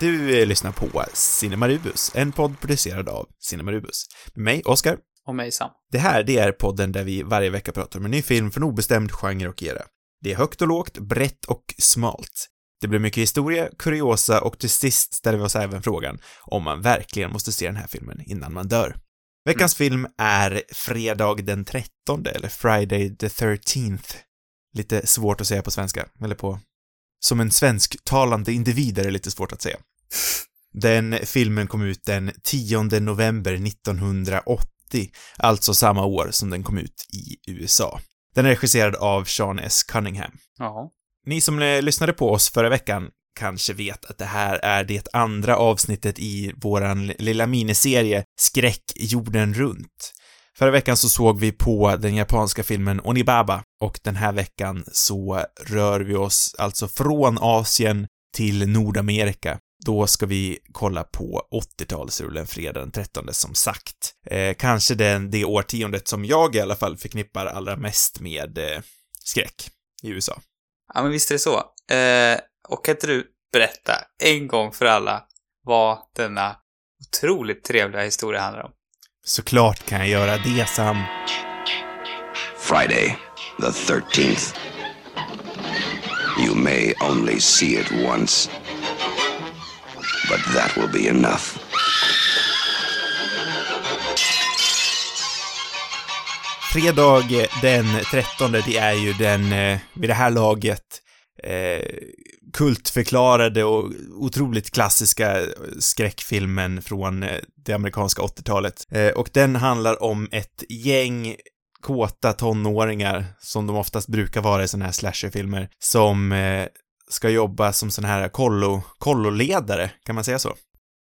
Du eh, lyssnar på Cinemarubus, en podd producerad av Cinemarubus. Med mig, Oskar. Och mig, Sam. Det här, det är podden där vi varje vecka pratar om en ny film från obestämd genre och era. Det är högt och lågt, brett och smalt. Det blir mycket historia, kuriosa och till sist ställer vi oss även frågan om man verkligen måste se den här filmen innan man dör. Veckans film är Fredag den 13, eller Friday the 13th. Lite svårt att säga på svenska, eller på... Som en svensktalande individ är det lite svårt att säga. Den filmen kom ut den 10 november 1980, alltså samma år som den kom ut i USA. Den är regisserad av Sean S. Cunningham. Jaha. Ni som eh, lyssnade på oss förra veckan kanske vet att det här är det andra avsnittet i våran lilla miniserie Skräck jorden runt. Förra veckan så såg vi på den japanska filmen Onibaba och den här veckan så rör vi oss alltså från Asien till Nordamerika. Då ska vi kolla på 80-talsrullen fredag den 13 som sagt. Eh, kanske den, det årtiondet som jag i alla fall förknippar allra mest med eh, skräck i USA. Ja, men visst är det så. Eh, och kan inte du berätta en gång för alla vad denna otroligt trevliga historia handlar om? Såklart kan jag göra det, Sam. Friday, the 13th. You may only see it once, but that will be enough. Fredag den 13, det är ju den, eh, vid det här laget, eh, kultförklarade och otroligt klassiska skräckfilmen från eh, det amerikanska 80-talet. Eh, och den handlar om ett gäng kåta tonåringar, som de oftast brukar vara i såna här slasherfilmer, som eh, ska jobba som såna här kollo, kolloledare, kan man säga så?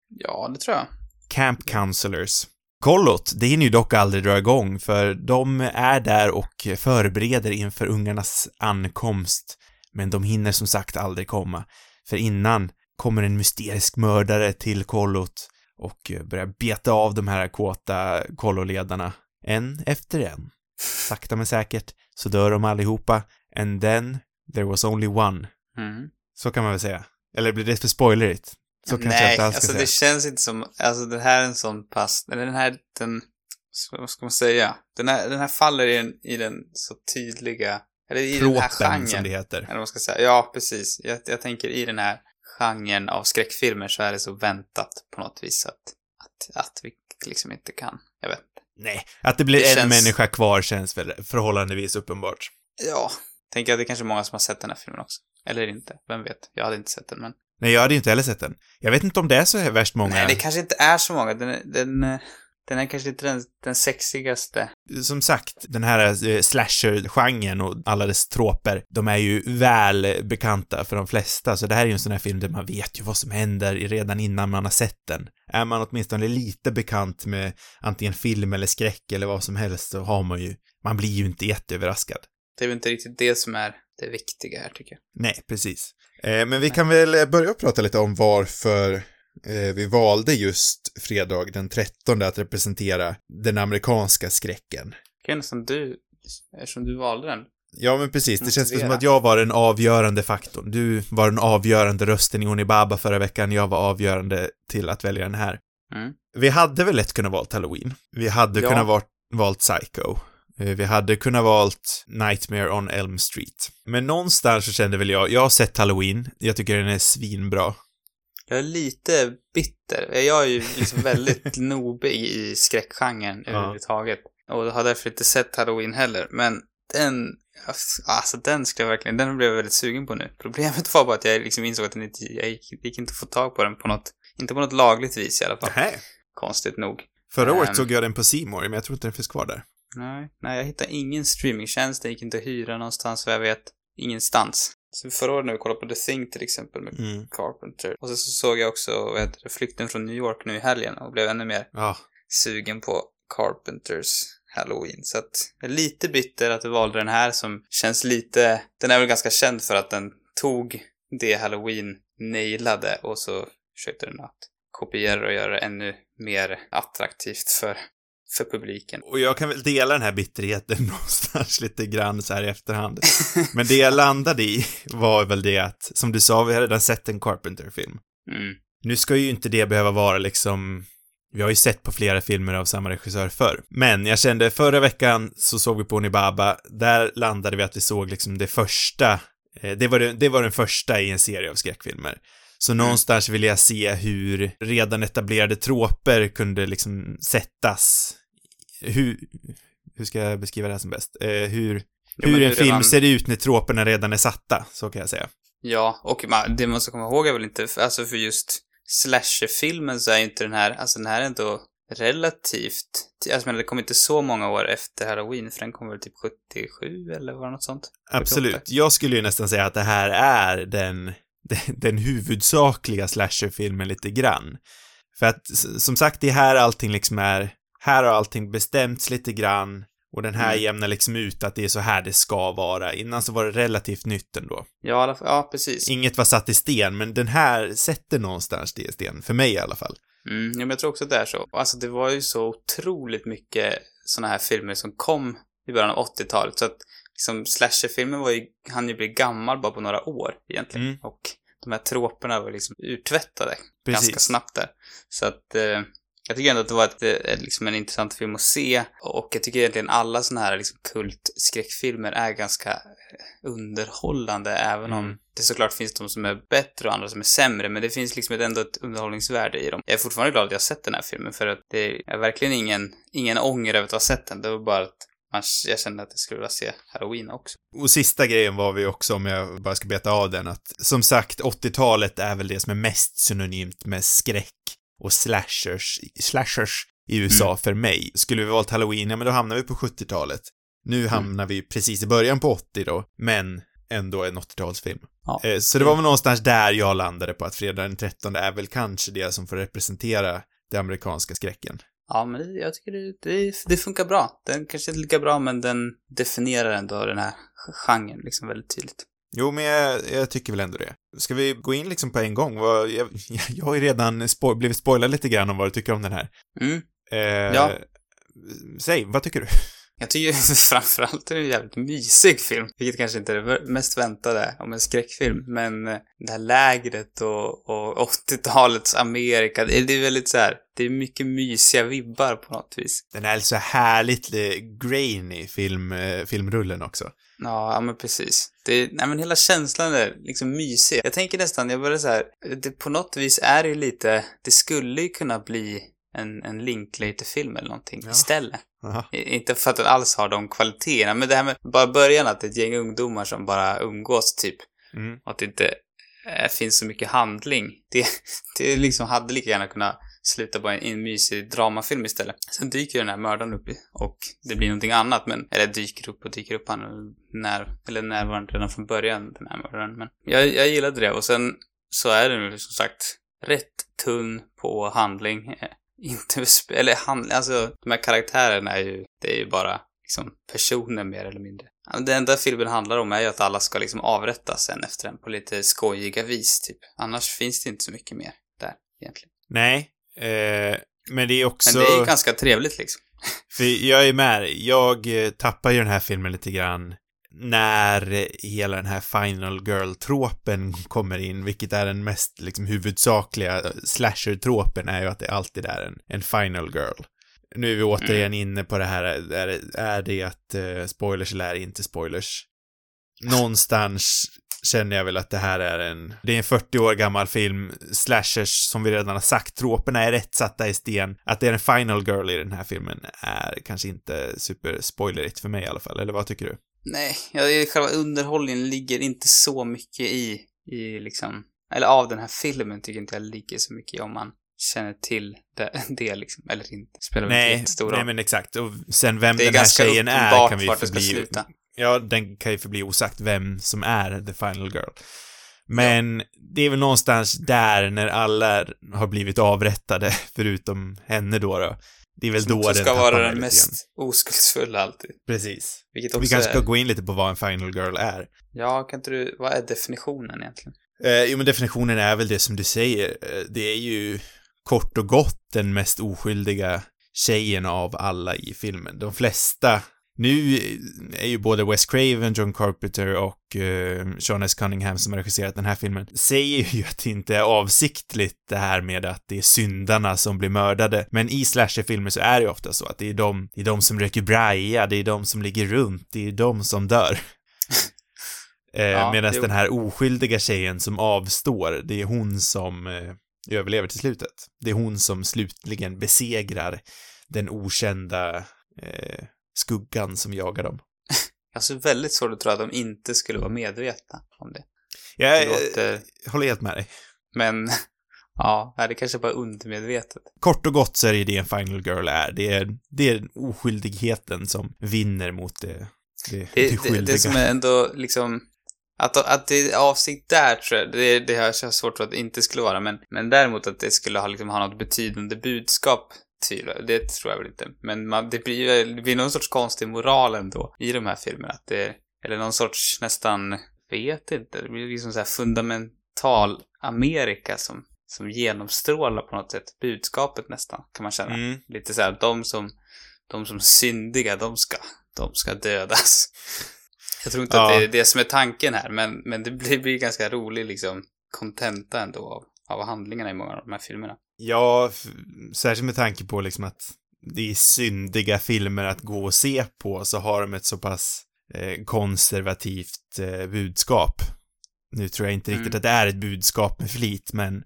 Ja, det tror jag. Camp Counselors. Kollot, det hinner ju dock aldrig dra igång, för de är där och förbereder inför ungarnas ankomst. Men de hinner som sagt aldrig komma, för innan kommer en mysterisk mördare till kollot och börjar beta av de här kåta kolloledarna, en efter en. Sakta men säkert så dör de allihopa, and then there was only one. Mm. Så kan man väl säga. Eller blir det för spoilerigt? Så kanske jag Nej, inte alls ska alltså säga. det känns inte som, alltså det här är en sån pass, eller den här, den, vad ska man säga? Den här, den här faller i den, i den så tydliga, eller i den här Tråpen, som genren. det heter. Eller vad man ska säga. Ja, precis. Jag, jag tänker i den här genren av skräckfilmer så är det så väntat på något vis att, att, att vi liksom inte kan. Jag vet. Nej, att det blir Det en känns- människa kvar känns väl förhållandevis uppenbart. Ja, tänker att det är kanske är många som har sett den här filmen också. Eller inte, vem vet. Jag hade inte sett den, men... Nej, jag hade inte heller sett den. Jag vet inte om det är så värst många. Nej, det kanske inte är så många. Den, den, den är kanske inte den, den sexigaste. Som sagt, den här eh, slasher-genren och alla dess tråper, de är ju väl bekanta för de flesta, så det här är ju en sån här film där man vet ju vad som händer redan innan man har sett den. Är man åtminstone lite bekant med antingen film eller skräck eller vad som helst så har man ju, man blir ju inte jätteöverraskad. Det är väl inte riktigt det som är det viktiga här, tycker jag. Nej, precis. Eh, men vi kan väl börja prata lite om varför vi valde just fredag den 13 att representera den amerikanska skräcken. Är nästan du, eftersom du valde den. Ja, men precis. Det känns som att jag var den avgörande faktorn. Du var den avgörande rösten i Onibaba förra veckan. Jag var avgörande till att välja den här. Mm. Vi hade väl lätt kunnat valt Halloween. Vi hade Ja. kunnat valt, valt Psycho. Eh, Vi hade kunnat valt Nightmare on Elm Street. Men någonstans så kände väl jag, jag har sett Halloween. Jag tycker den är svinbra. Jag är lite bitter. Jag är ju liksom väldigt nobig i skräckgenren Ja. överhuvudtaget. Och har därför inte sett Halloween heller. Men den, alltså den skulle jag verkligen, den blev jag väldigt sugen på nu. Problemet var bara att jag liksom insåg att den inte, jag gick, gick inte att få tag på den på något, inte på något lagligt vis i alla fall. Nähä. Konstigt nog. Förra året Ehm. såg jag den på More, men jag tror inte den finns kvar där. Nej, nej, jag hittade ingen streamingtjänst, den gick inte att hyra någonstans vad jag vet. Ingenstans. Så förra året när vi kollade på The Thing till exempel med Mm. Carpenter. Och så, så såg jag också, vad heter det, Flykten från New York nu i helgen och blev ännu mer Ja, sugen på Carpenters Halloween. Så att jag är lite bitter att du valde den här som känns lite, den är väl ganska känd för att den tog det Halloween nailade och så försökte den att kopiera och göra det ännu mer attraktivt för, för publiken. och jag kan väl dela den här bitterheten någonstans lite grann så här i efterhand. Men det jag landade i var väl det att, som du sa, vi har redan sett en Carpenter-film. Mm. Nu ska ju inte det behöva vara liksom vi har ju sett på flera filmer av samma regissör förr. Men jag kände förra veckan så såg vi på Onibaba, där landade vi att vi såg liksom det första, eh, det var, det, det var den första i en serie av skräckfilmer. Så Mm. någonstans vill jag se hur redan etablerade troper kunde liksom sättas. Hur, hur ska jag beskriva det här som bäst? Eh, hur, hur en hur film redan- ser ut när troperna redan är satta, så kan jag säga. Ja, och man, det man ska komma ihåg är väl inte, för, alltså för just slasherfilmen så är inte den här, alltså den här är ändå relativt, alltså men det kom inte så många år efter Halloween, för den kom väl typ 77 eller var det något sånt? 78. Absolut. Jag skulle ju nästan säga att det här är den, den, huvudsakliga slasherfilmen lite grann. För att, som sagt, det är här allting liksom är, här har allting bestämts lite grann och den här Mm. jämnar liksom ut att det är så här det ska vara. Innan så var det relativt nytt ändå. Ja, ja precis. Inget var satt i sten, men den här sätter någonstans det i sten, för mig i alla fall. Mm, ja, men jag tror också att det är så. Alltså det var ju så otroligt mycket såna här filmer som kom i början av 80-talet, så att liksom slasherfilmen var ju, han ju bli gammal bara på några år egentligen. Mm. Och de här troperna var liksom urtvättade Precis. ganska snabbt där. Så att eh, jag tycker ändå att det var ett, eh, liksom en intressant film att se. Och jag tycker egentligen alla såna här liksom kultskräckfilmer är ganska eh, underhållande, även om Mm. det såklart finns de som är bättre och andra som är sämre, men det finns liksom ett, ändå ett underhållningsvärde i dem. Jag är fortfarande glad att jag har sett den här filmen, för att det är verkligen ingen, ingen ånger över att ha sett den. Det var bara att man, jag kände att jag skulle vilja se Halloween också. Och sista grejen var vi också, om jag bara ska beta av den, att som sagt, 80-talet är väl det som är mest synonymt med skräck och slashers, slashers i USA Mm. för mig. Skulle vi valt halloween, ja men då hamnar vi på 70-talet. Nu Mm. hamnar vi precis i början på 80 då, men ändå en 80-talsfilm. Ja. Eh, Så det var väl någonstans där jag landade på att fredag den 13 är väl kanske det som får representera den amerikanska skräcken. Ja, men det, jag tycker det, det, det funkar bra. Den kanske inte är lika bra, men den definierar ändå den här genren liksom väldigt tydligt. Jo, men jag, jag tycker väl ändå det. Ska vi gå in liksom på en gång? Jag, jag har ju redan spo- blivit spoilad lite grann om vad du tycker om den här. Mm. Eh, Ja. Säg, vad tycker du? Jag tycker framförallt att det är en jävligt mysig film, vilket kanske inte är det mest väntade om en skräckfilm, men eh, det här lägret och, och 80-talets Amerika, det är, det är väldigt så här, det är mycket mysiga vibbar på något vis. Den är så härligt eh, grainy film, eh, filmrullen också. Ja, ja men precis. Det, nej men hela känslan är liksom mysig. Jag tänker nästan, jag börjar så här, det, på något vis är det ju lite, det skulle ju kunna bli en, en Linklater-film eller någonting Ja. istället. Aha. I- Inte för att den alls har de kvaliteterna, men det här med bara början att det är ett gäng ungdomar som bara umgås typ, Mm. och att det inte eh, finns så mycket handling. Det, det liksom hade lika gärna kunnat sluta på en, en mysig dramafilm istället. Sen dyker den här mördaren upp i- och det blir någonting annat, men, eller dyker upp och dyker upp han när, eller närvarande redan från början, den här mördaren. Men jag, jag gillade det och sen så är den som sagt rätt tunn på handling. Inte, eller handling, alltså de här karaktärerna är ju, det är ju bara liksom personer mer eller mindre. Det enda filmen handlar om är ju att alla ska liksom avrättas sen efter den på lite skojiga vis typ. Annars finns det inte så mycket mer där egentligen. Nej, eh, men det är också... Men det är ju ganska trevligt liksom. För jag är med Jag eh, tappar ju den här filmen lite grann när hela den här Final Girl-tråpen kommer in, vilket är den mest liksom huvudsakliga eh, slasher-tråpen, är ju att det alltid är en, en Final Girl. Nu är vi återigen inne på det här, är, är det att eh, spoilers eller är det inte spoilers? Någonstans känner jag väl att det här är en, det är en 40 år gammal film, slashers, som vi redan har sagt, tråporna är rätt satta i sten. Att det är en final girl i den här filmen är kanske inte super-spoilerigt för mig i alla fall, eller vad tycker du? Nej, ja, är- själva underhållningen ligger inte så mycket i, i liksom, eller av den här filmen tycker inte jag ligger så mycket i om man känner till det, det liksom, eller inte. Spelar väl inte Nej, jättestor nej roll. men exakt. Och sen vem den här tjejen är kan vi förbli... sluta. Ja, den kan ju förbli osagt vem som är the final girl. Men det är väl någonstans där när alla har blivit avrättade, förutom henne då då. Det är väl Som då den ska vara den mest oskuldsfulla alltid. Precis. Vilket också Vi kanske ska är... gå in lite på vad en final girl är. Ja, kan inte du... Vad är definitionen egentligen? Eh, jo, men definitionen är väl det som du säger. Eh, det är ju kort och gott den mest oskyldiga tjejen av alla i filmen. De flesta Nu är ju både Wes Craven, John Carpenter och uh, Sean S. Cunningham som har regisserat den här filmen, säger ju att det inte är avsiktligt det här med att det är syndarna som blir mördade. Men i slasherfilmer så är det ju ofta så att det är de, det är de som röker braja, det är de som ligger runt, det är de som dör. eh, Ja, Medan jo. den här oskyldiga tjejen som avstår, det är hon som eh, överlever till slutet. Det är hon som slutligen besegrar den okända eh, skuggan som jagar dem. Alltså väldigt svårt att tro att de inte skulle vara medvetna om det. Jag, Det eh, låter... håller helt med dig. Men, ja, det kanske bara är undermedvetet. Kort och gott så är det det en Final Girl är. Det är, det är oskyldigheten som vinner mot det, det, det, Det, det, skyldiga. det som är ändå liksom... Att, att det är avsikt där tror jag, det, det har jag svårt tro att det inte skulle vara, men, men däremot att det skulle ha, liksom, ha något betydande budskap tvivlar. Det tror jag väl inte. Men man, det, blir, det blir någon sorts konstig moral ändå i de här filmerna. Att det, eller någon sorts nästan, vet inte, det blir liksom så här fundamental Amerika som, som genomstrålar på något sätt budskapet nästan, kan man känna. Mm. Lite så här, de som, de som syndiga, de ska, de ska dödas. Jag tror inte Ja. att det är det som är tanken här, men, men det blir, blir ganska rolig liksom kontenta ändå av, av handlingarna i många av de här filmerna. Ja, särskilt med tanke på liksom att det är syndiga filmer att gå och se på, så har de ett så pass eh, konservativt eh, budskap. Nu tror jag inte riktigt Mm. att det är ett budskap med flit, men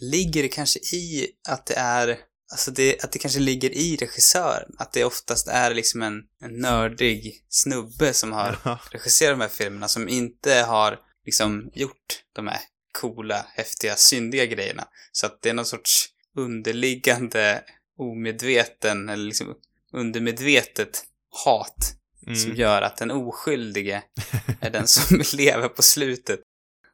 Ligger det kanske i att det är, alltså det, att det kanske ligger i regissören? Att det oftast är liksom en, en nördig snubbe som har ja, regisserat de här filmerna som inte har liksom gjort de här coola, häftiga, syndiga grejerna. Så att det är någon sorts underliggande, omedveten eller liksom undermedvetet hat som mm, gör att den oskyldige är den som lever på slutet.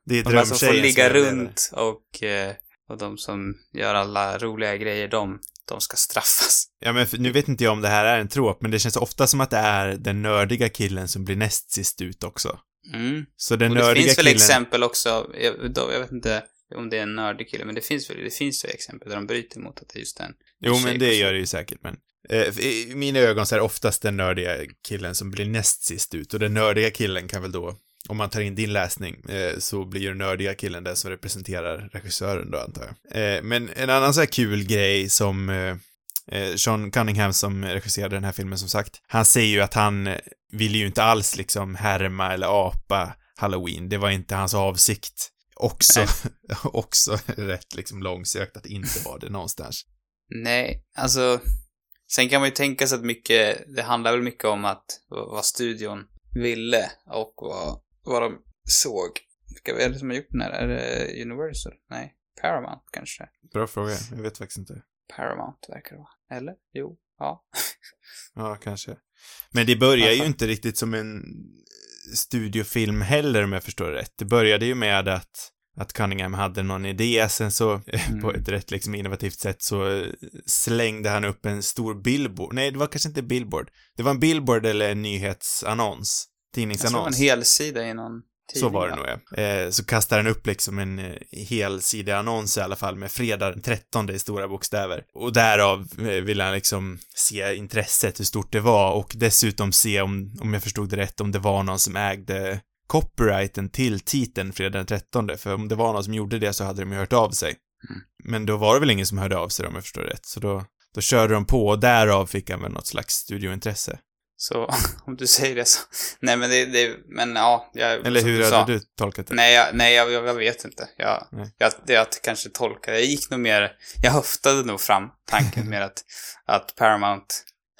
det är De här som får drömtjejen ligga överlever. runt och, eh, och de som gör alla roliga grejer, de, de ska straffas. Ja, men nu vet inte jag om det här är en trop, men det känns ofta som att det är den nördiga killen som blir näst sist ut också. Mm. Så den Och det nördiga finns väl killen... exempel också, jag, då, jag vet inte om det är en nördig kille, men det finns väl, det finns ju exempel där de bryter mot att det är just en Jo, men det gör det ju säkert, men eh, i mina ögon så är det oftast den nördiga killen som blir näst sist ut och den nördiga killen kan väl då, om man tar in din läsning, eh, så blir ju den nördiga killen den som representerar regissören då, antar jag. Eh, men en annan så här kul grej som eh, Sean Cunningham som regisserade den här filmen som sagt, han säger ju att han eh, ville ju inte alls liksom härma eller apa Halloween, det var inte hans avsikt. Också, också rätt liksom långsökt att inte vara det någonstans. Nej, alltså, sen kan man ju tänka sig att mycket, det handlar väl mycket om att, vad studion ville och vad, vad de såg. Vilka är det som har gjort den här? Är det Universal? Nej, Paramount kanske? Bra fråga, jag vet faktiskt inte. Paramount verkar det vara. Eller? Jo, ja. Ja, kanske. Men det börjar ju Varför? inte riktigt som en studiofilm heller om jag förstår det rätt. Det började ju med att att Cunningham hade någon idé, sen så eh, Mm. på ett rätt liksom innovativt sätt så eh, slängde han upp en stor billboard. Nej, det var kanske inte billboard. Det var en billboard eller en nyhetsannons. Jag tror en Tidningsannons. helsida i någon tidning. Så var det nog ja. Eh, så kastade han upp liksom en eh, helsidig annons i alla fall med fredag den 13 i stora bokstäver. Och därav eh, ville han liksom se intresset, hur stort det var och dessutom se om, om jag förstod det rätt, om det var någon som ägde copyrighten till titeln fredag den 13. För om det var någon som gjorde det så hade de ju hört av sig. Mm. Men då var det väl ingen som hörde av sig om jag förstår rätt. Så då, då körde de på och därav fick han väl något slags studiointresse. Så om du säger det så. Nej men det, det men ja. Jag, Eller hur hade du tolkat det? Nej, jag, nej jag, jag vet inte. Jag, Nej. jag, jag kanske tolkade, jag gick nog mer, jag höftade nog fram tanken med att, att Paramount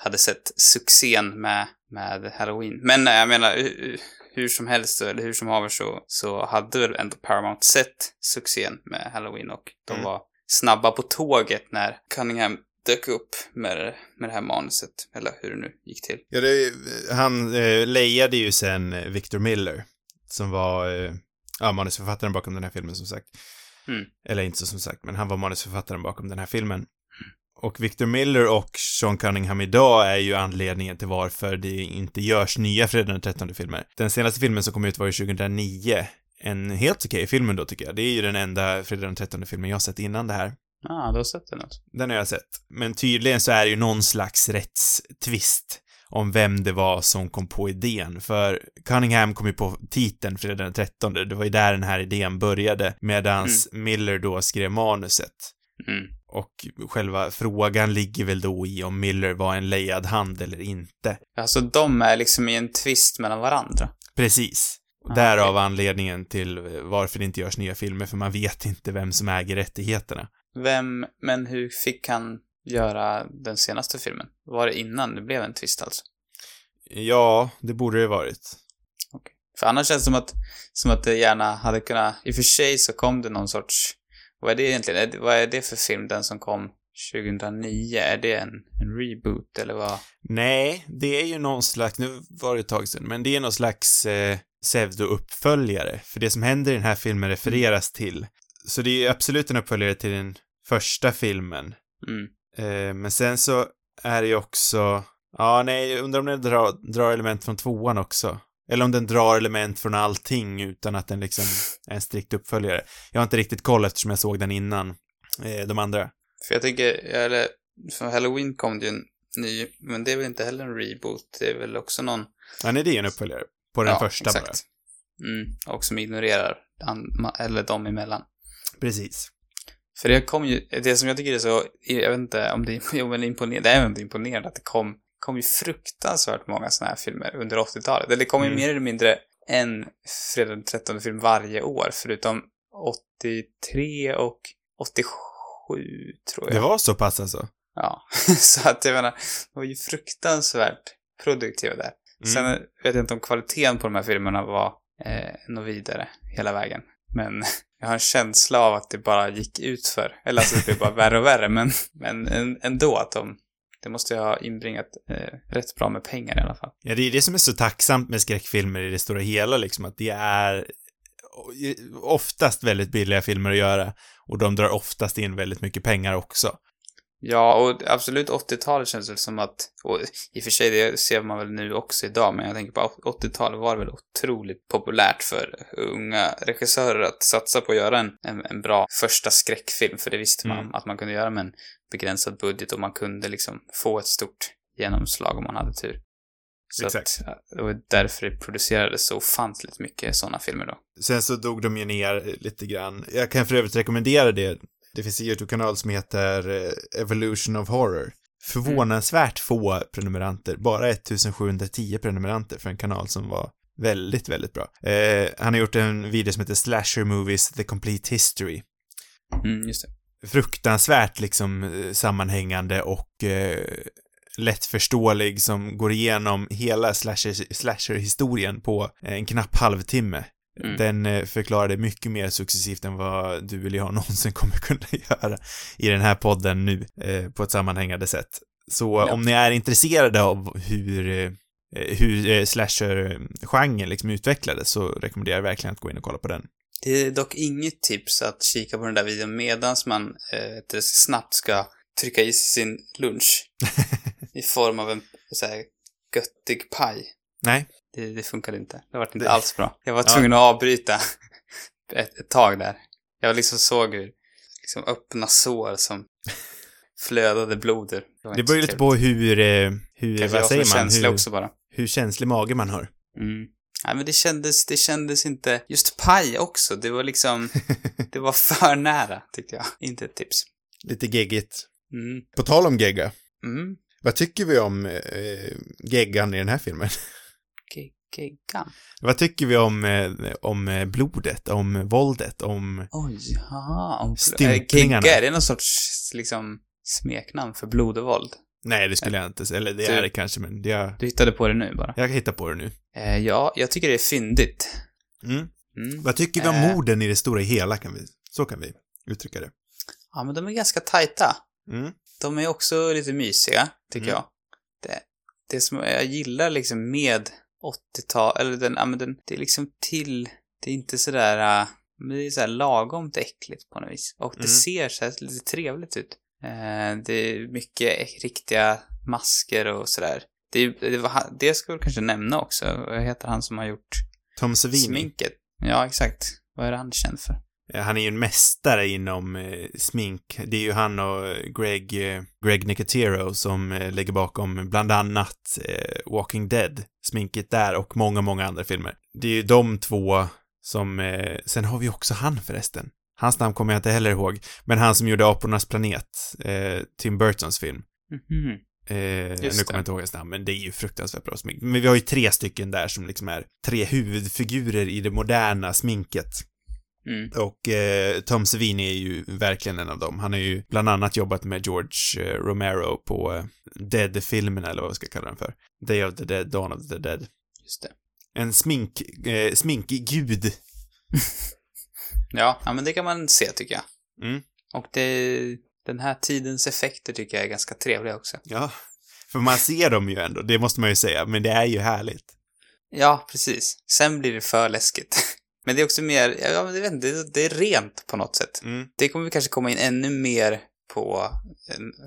hade sett succén med, med Halloween. Men eh, jag menar, hur, hur som helst, eller hur som haver så, så hade väl ändå Paramount sett succén med Halloween och de Mm. var snabba på tåget när Cunningham dök upp med, med det här manuset, eller hur det nu gick till. Ja, det, han eh, lejade ju sen eh, Victor Miller, som var eh, ja, manusförfattaren bakom den här filmen som sagt. Mm. Eller inte så som sagt, men han var manusförfattaren bakom den här filmen. Och Victor Miller och Sean Cunningham idag är ju anledningen till varför det inte görs nya Fredag den 13 filmer. Den senaste filmen som kom ut var ju 2009. En helt okej film ändå tycker jag. Det är ju den enda Fredag den 13 filmen jag sett innan det här. Ja, ah, du har sett den alltså. Den har jag sett. Men tydligen så är det ju någon slags rättstvist om vem det var som kom på idén, för Cunningham kom ju på titeln fredag den 13, det var ju där den här idén började, medans Miller då skrev manuset. Mm. Och själva frågan ligger väl då i om Miller var en lejad hand eller inte. Alltså de är liksom i en twist mellan varandra. Precis. Ah, Därav anledningen till varför det inte görs nya filmer, för man vet inte vem som äger rättigheterna. Vem, men hur fick han göra den senaste filmen? Var det innan det blev en twist alltså? Ja, det borde det varit. För annars känns det som att, som att det gärna hade kunnat, i och för sig så kom det någon sorts, vad är det egentligen? Vad är det för film, den som kom 2009? Är det en, en reboot eller vad? Nej, det är ju någon slags, nu var det ett tag sedan, men det är någon slags eh, pseudo-uppföljare. För det som händer i den här filmen refereras till. Så det är absolut en uppföljare till den första filmen. Mm. Eh, men sen så är det ju också, ja nej, jag undrar om den drar, drar element från tvåan också. Eller om den drar element från allting utan att den liksom är en strikt uppföljare. Jag har inte riktigt koll eftersom jag såg den innan eh, de andra. För jag tänker, eller, för Halloween kom det ju en ny, men det är väl inte heller en reboot, det är väl också någon... Ja, nej, det är ju en uppföljare. På den första bara. Mm, och som ignorerar, ma- eller de emellan. Precis. För det kom ju, det som jag tycker är så, jag vet inte om det är, jo, men imponerande, det är inte imponerande att det kom, kom ju fruktansvärt många sådana här filmer under 80-talet. Eller det kom ju Mm. mer eller mindre en fredag den 13 film varje år, förutom 83 och 87, tror jag. Det var så pass alltså? Ja, så att jag menar, de var ju fruktansvärt produktiva där. Mm. Sen vet jag inte om kvaliteten på de här filmerna var eh, något vidare hela vägen. Men jag har en känsla av att det bara gick ut för. Eller alltså det blev bara värre och värre, men, men ändå att de, det måste ju ha inbringat eh, rätt bra med pengar i alla fall. Ja, det är det som är så tacksamt med skräckfilmer i det stora hela, liksom, att det är oftast väldigt billiga filmer att göra och de drar oftast in väldigt mycket pengar också. Ja, och absolut 80-talet känns det som att, och i och för sig det ser man väl nu också idag, men jag tänker på 80-talet var det väl otroligt populärt för unga regissörer att satsa på att göra en, en, en bra första skräckfilm, för det visste man Mm. att man kunde göra med en begränsad budget och man kunde liksom få ett stort genomslag om man hade tur. Så Exakt. att, det var därför det producerades så ofantligt mycket sådana filmer då. Sen så dog de ju ner lite grann. Jag kan för övrigt rekommendera det. Det finns en YouTube-kanal som heter eh, Evolution of Horror. Förvånansvärt få prenumeranter, bara 1710 prenumeranter för en kanal som var väldigt, väldigt bra. Eh, han har gjort en video som heter Slasher Movies The Complete History. Mm, just det. fruktansvärt liksom eh, sammanhängande och eh, lättförståelig som går igenom hela slasher- slasher-historien på en knapp halvtimme. Mm. Den eh, förklarade mycket mer successivt än vad du eller jag någonsin kommer kunna göra i den här podden nu eh, på ett sammanhängande sätt. Så Ja. om ni är intresserade av hur, eh, hur eh, slasher-genren liksom utvecklades så rekommenderar jag verkligen att gå in och kolla på den. Det är dock inget tips att kika på den där videon medans man eh, snabbt ska trycka i sig sin lunch. I form av en så här göttig paj. Nej, Det, det funkade inte. Det var inte Det- alls bra. Jag var Ja. tvungen att avbryta ett, ett tag där. Jag liksom såg hur liksom öppna sår som flödade blod ur. det inte beror lite på hur, eh, hur Kanske vad säger man, hur, också bara. hur känslig mage man har. Mm. Nej, men det kändes, det kändes inte... Just paj också. Det var liksom... det var för nära, tyckte jag. Inte ett tips. Lite geggigt. Mm. På tal om gegga, Mm. vad tycker vi om eh, geggan i den här filmen? Ge- Geggan. vad tycker vi om, eh, om eh, blodet, om våldet, om... Oj, haha. Om Stympningarna. Gegga, är det någon sorts, liksom, smeknamn för blod och våld? Nej, det skulle jag inte säga. Eller det Du- är det kanske, men det jag, Du hittade på det nu bara. jag hittar på det nu. Eh, ja, jag tycker det är fyndigt. Mm. Mm. Vad tycker vi om Eh. morden i det stora hela, kan vi, så kan vi uttrycka det. Ja, men de är ganska tajta. Mm. De är också lite mysiga, tycker Mm. jag. Det, det som jag gillar liksom med 80-tal, eller den, ja men den, det är liksom till, det är inte sådär, äh, men det är såhär lagomt äckligt på något vis. Och det Mm. ser så här lite trevligt ut. Eh, det är mycket riktiga masker och sådär. Det, är- det, var, det ska vi kanske nämna också. Vad heter han som har gjort Tom Savini. sminket? Ja, exakt. Vad är det han känd för? Eh, Han är ju en mästare inom eh, smink. Det är ju han och Greg, eh, Greg Nicotero som eh, ligger bakom bland annat eh, Walking Dead, sminket där och många, många andra filmer. Det är ju de två som, eh, sen har vi också han förresten. Hans namn kommer jag inte heller ihåg, men han som gjorde Apornas planet, eh, Tim Burtons film. Mhm. Eh, nu kommer jag inte ihåg hans namn, men det är ju fruktansvärt bra smink. Men vi har ju tre stycken där som liksom är tre huvudfigurer i det moderna sminket. Mm. Och eh, Tom Savini är ju verkligen en av dem. Han har ju bland annat jobbat med George eh, Romero på eh, Dead-filmerna, eller vad vi ska kalla den för. Day of the Dead, Dawn of the Dead. Just det. En smink, eh, sminkgud. Ja, ja, men det kan man se tycker jag. Mm. Och det, den här tidens effekter tycker jag är ganska trevliga också. Ja. För man ser dem ju ändå, det måste man ju säga, men det är ju härligt. Ja, precis. Sen blir det för läskigt. Men det är också mer, ja, jag vet inte, det, är rent på något sätt. Mm. Det kommer vi kanske komma in ännu mer på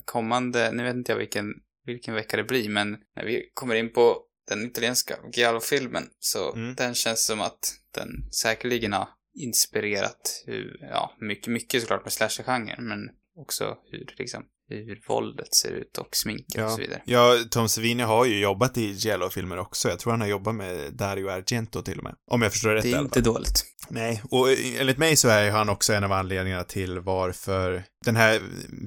kommande, nu vet inte jag vilken, vilken vecka det blir, men när vi kommer in på den italienska Giallo-filmen så Mm. den känns som att den säkerligen har inspirerat hur, ja, mycket, mycket såklart med slasher-genren, men också hur liksom, hur våldet ser ut och sminket och så vidare. Ja, Tom Savini har ju jobbat i Giallo-filmer också. Jag tror han har jobbat med Dario Argento till och med. Om jag förstår rätt Det är inte dåligt. Nej, och enligt mig så är han också en av anledningarna till varför den här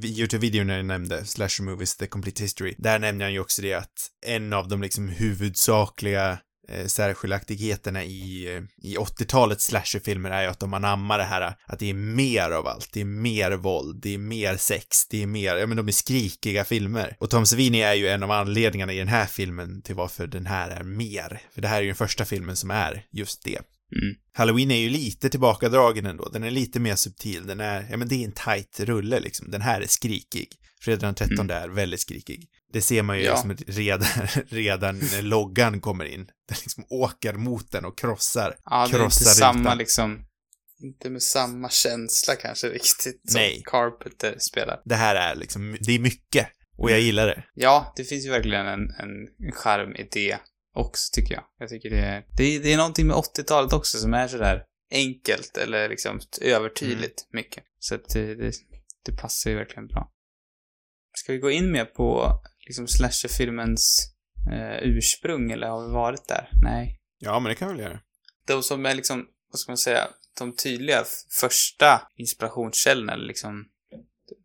YouTube-videon jag nämnde, Slasher Movies The Complete History, där nämner han ju också det att en av de liksom huvudsakliga eh, särskiljaktigheterna i, eh, i 80-talets slasherfilmer är ju att de anammar det här att det är mer av allt, det är mer våld, det är mer sex, det är mer, ja men de är skrikiga filmer. Och Tom Savini är ju en av anledningarna i den här filmen till varför den här är mer. För det här är ju den första filmen som är just det. Mm. Halloween är ju lite tillbakadragen ändå. Den är lite mer subtil. Den är, ja men det är en tight rulle liksom. Den här är skrikig. Fredag den 13 är väldigt skrikig. Det ser man ju Ja. liksom redan, redan när loggan kommer in. Den liksom åker mot den och krossar. Ja, det är inte krossar samma rutan. liksom, inte med samma känsla kanske riktigt som Nej. Carpenter spelar. Det här är liksom, det är mycket. Och jag gillar det. Ja, det finns ju verkligen en, en charm i det också, tycker jag. Jag tycker det är, det det är någonting med 80-talet också som är sådär enkelt eller liksom övertydligt mycket. Så att det, det, det passar ju verkligen bra. Ska vi gå in mer på liksom slasherfilmens eh, ursprung eller har vi varit där? Nej. Ja, men det kan vi väl göra. de som är liksom, vad ska man säga, de tydliga första inspirationskällorna, eller liksom,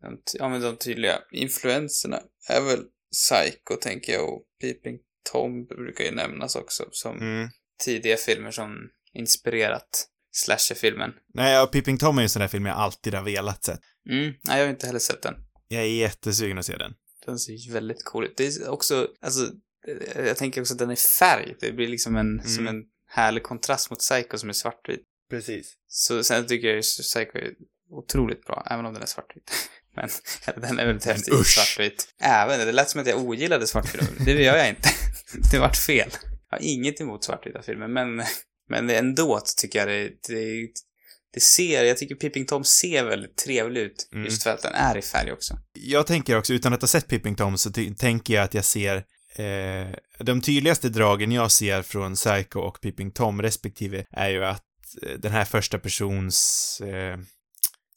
de, ja men de tydliga influenserna är väl Psycho, tänker jag, och Peeping Tom brukar ju nämnas också som Mm. tidiga filmer som inspirerat slasherfilmen. Nej, ja, Peeping Tom är ju en sån där film jag alltid har velat se. Mm, nej, jag har inte heller sett den. Jag är jättesugen att se den. Den ser väldigt cool ut. Det är också, alltså, eh, jag tänker också att den är färg. Det blir liksom en, som en härlig kontrast mot Psycho som är svartvit. Precis. Så sen tycker jag ju Psycho är otroligt bra, även om den är svartvit. Men eller, den är i usch. svartvit. Även, det lät som att jag ogillade svartvita Det gör jag inte. Det vart fel. Jag har inget emot svartvita filmer, men, men ändå tycker jag det, det, det ser, jag tycker Peeping Tom ser väldigt trevlig ut. Mm. Just för att den är i färg också. Jag tänker också, utan att ha sett Peeping Tom, så tänker jag att jag ser eh, de tydligaste dragen jag ser från Psycho och Peeping Tom respektive är ju att eh, den här första persons eh,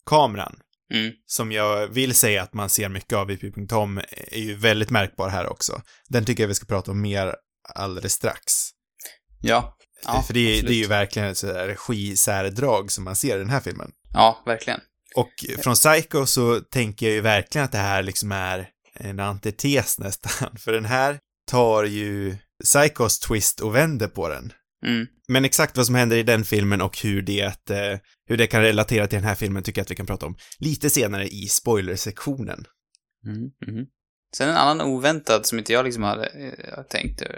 kameran Mm. som jag vill säga att man ser mycket av i Peeping Tom är ju väldigt märkbar här också. Den tycker jag vi ska prata om mer alldeles strax. Ja. Ja För det, är- det är absolut. ju verkligen ett regisärdrag som man ser i den här filmen. Ja, verkligen. Och från Psycho så tänker jag ju verkligen att det här liksom är en antites nästan, för den här tar ju Psychos twist och vänder på den. Mm. Men exakt vad som händer i den filmen och hur det, eh, hur det kan relatera till den här filmen tycker jag att vi kan prata om lite senare i spoilersektionen. Mm, mhm. Sen en annan oväntad som inte jag liksom hade eh, tänkt, eh,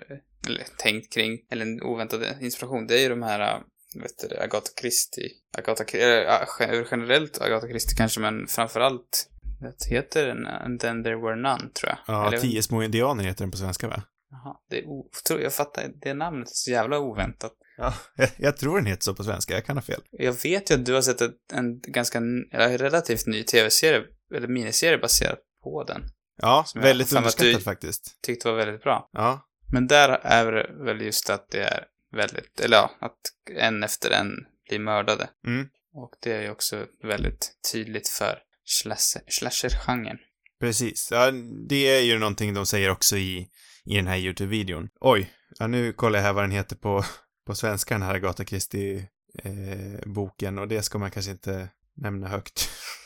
eller tänkt kring, eller en oväntad inspiration, det är ju de här, eh, vet du, Agatha Christie, Agatha, Chri- eller gen- generellt Agatha Christie kanske, men framförallt, det heter den, And then there were none, tror jag. Ja, Eller- Tio små indianer heter den på svenska va? Jaha, det är o- tror jag fattar, det namnet är så jävla oväntat. Ja. Jag, jag tror den heter så på svenska, jag kan ha fel. Jag vet ju att du har sett ett, en ganska, eller relativt ny tv-serie, eller miniserie baserad på den. Ja, väldigt du- faktiskt. Tyckte var väldigt bra. Ja. Men där är det väl just att det är väldigt, eller ja, att en efter en blir mördade. Mm. Och det är ju också väldigt tydligt för slasher- slasher-genren. Precis. Ja, det är ju någonting de säger också i, i den här YouTube-videon. Oj, ja, nu kollar jag här vad den heter på, på svenska, den här Agatha Christie-boken, och det ska man kanske inte nämna högt.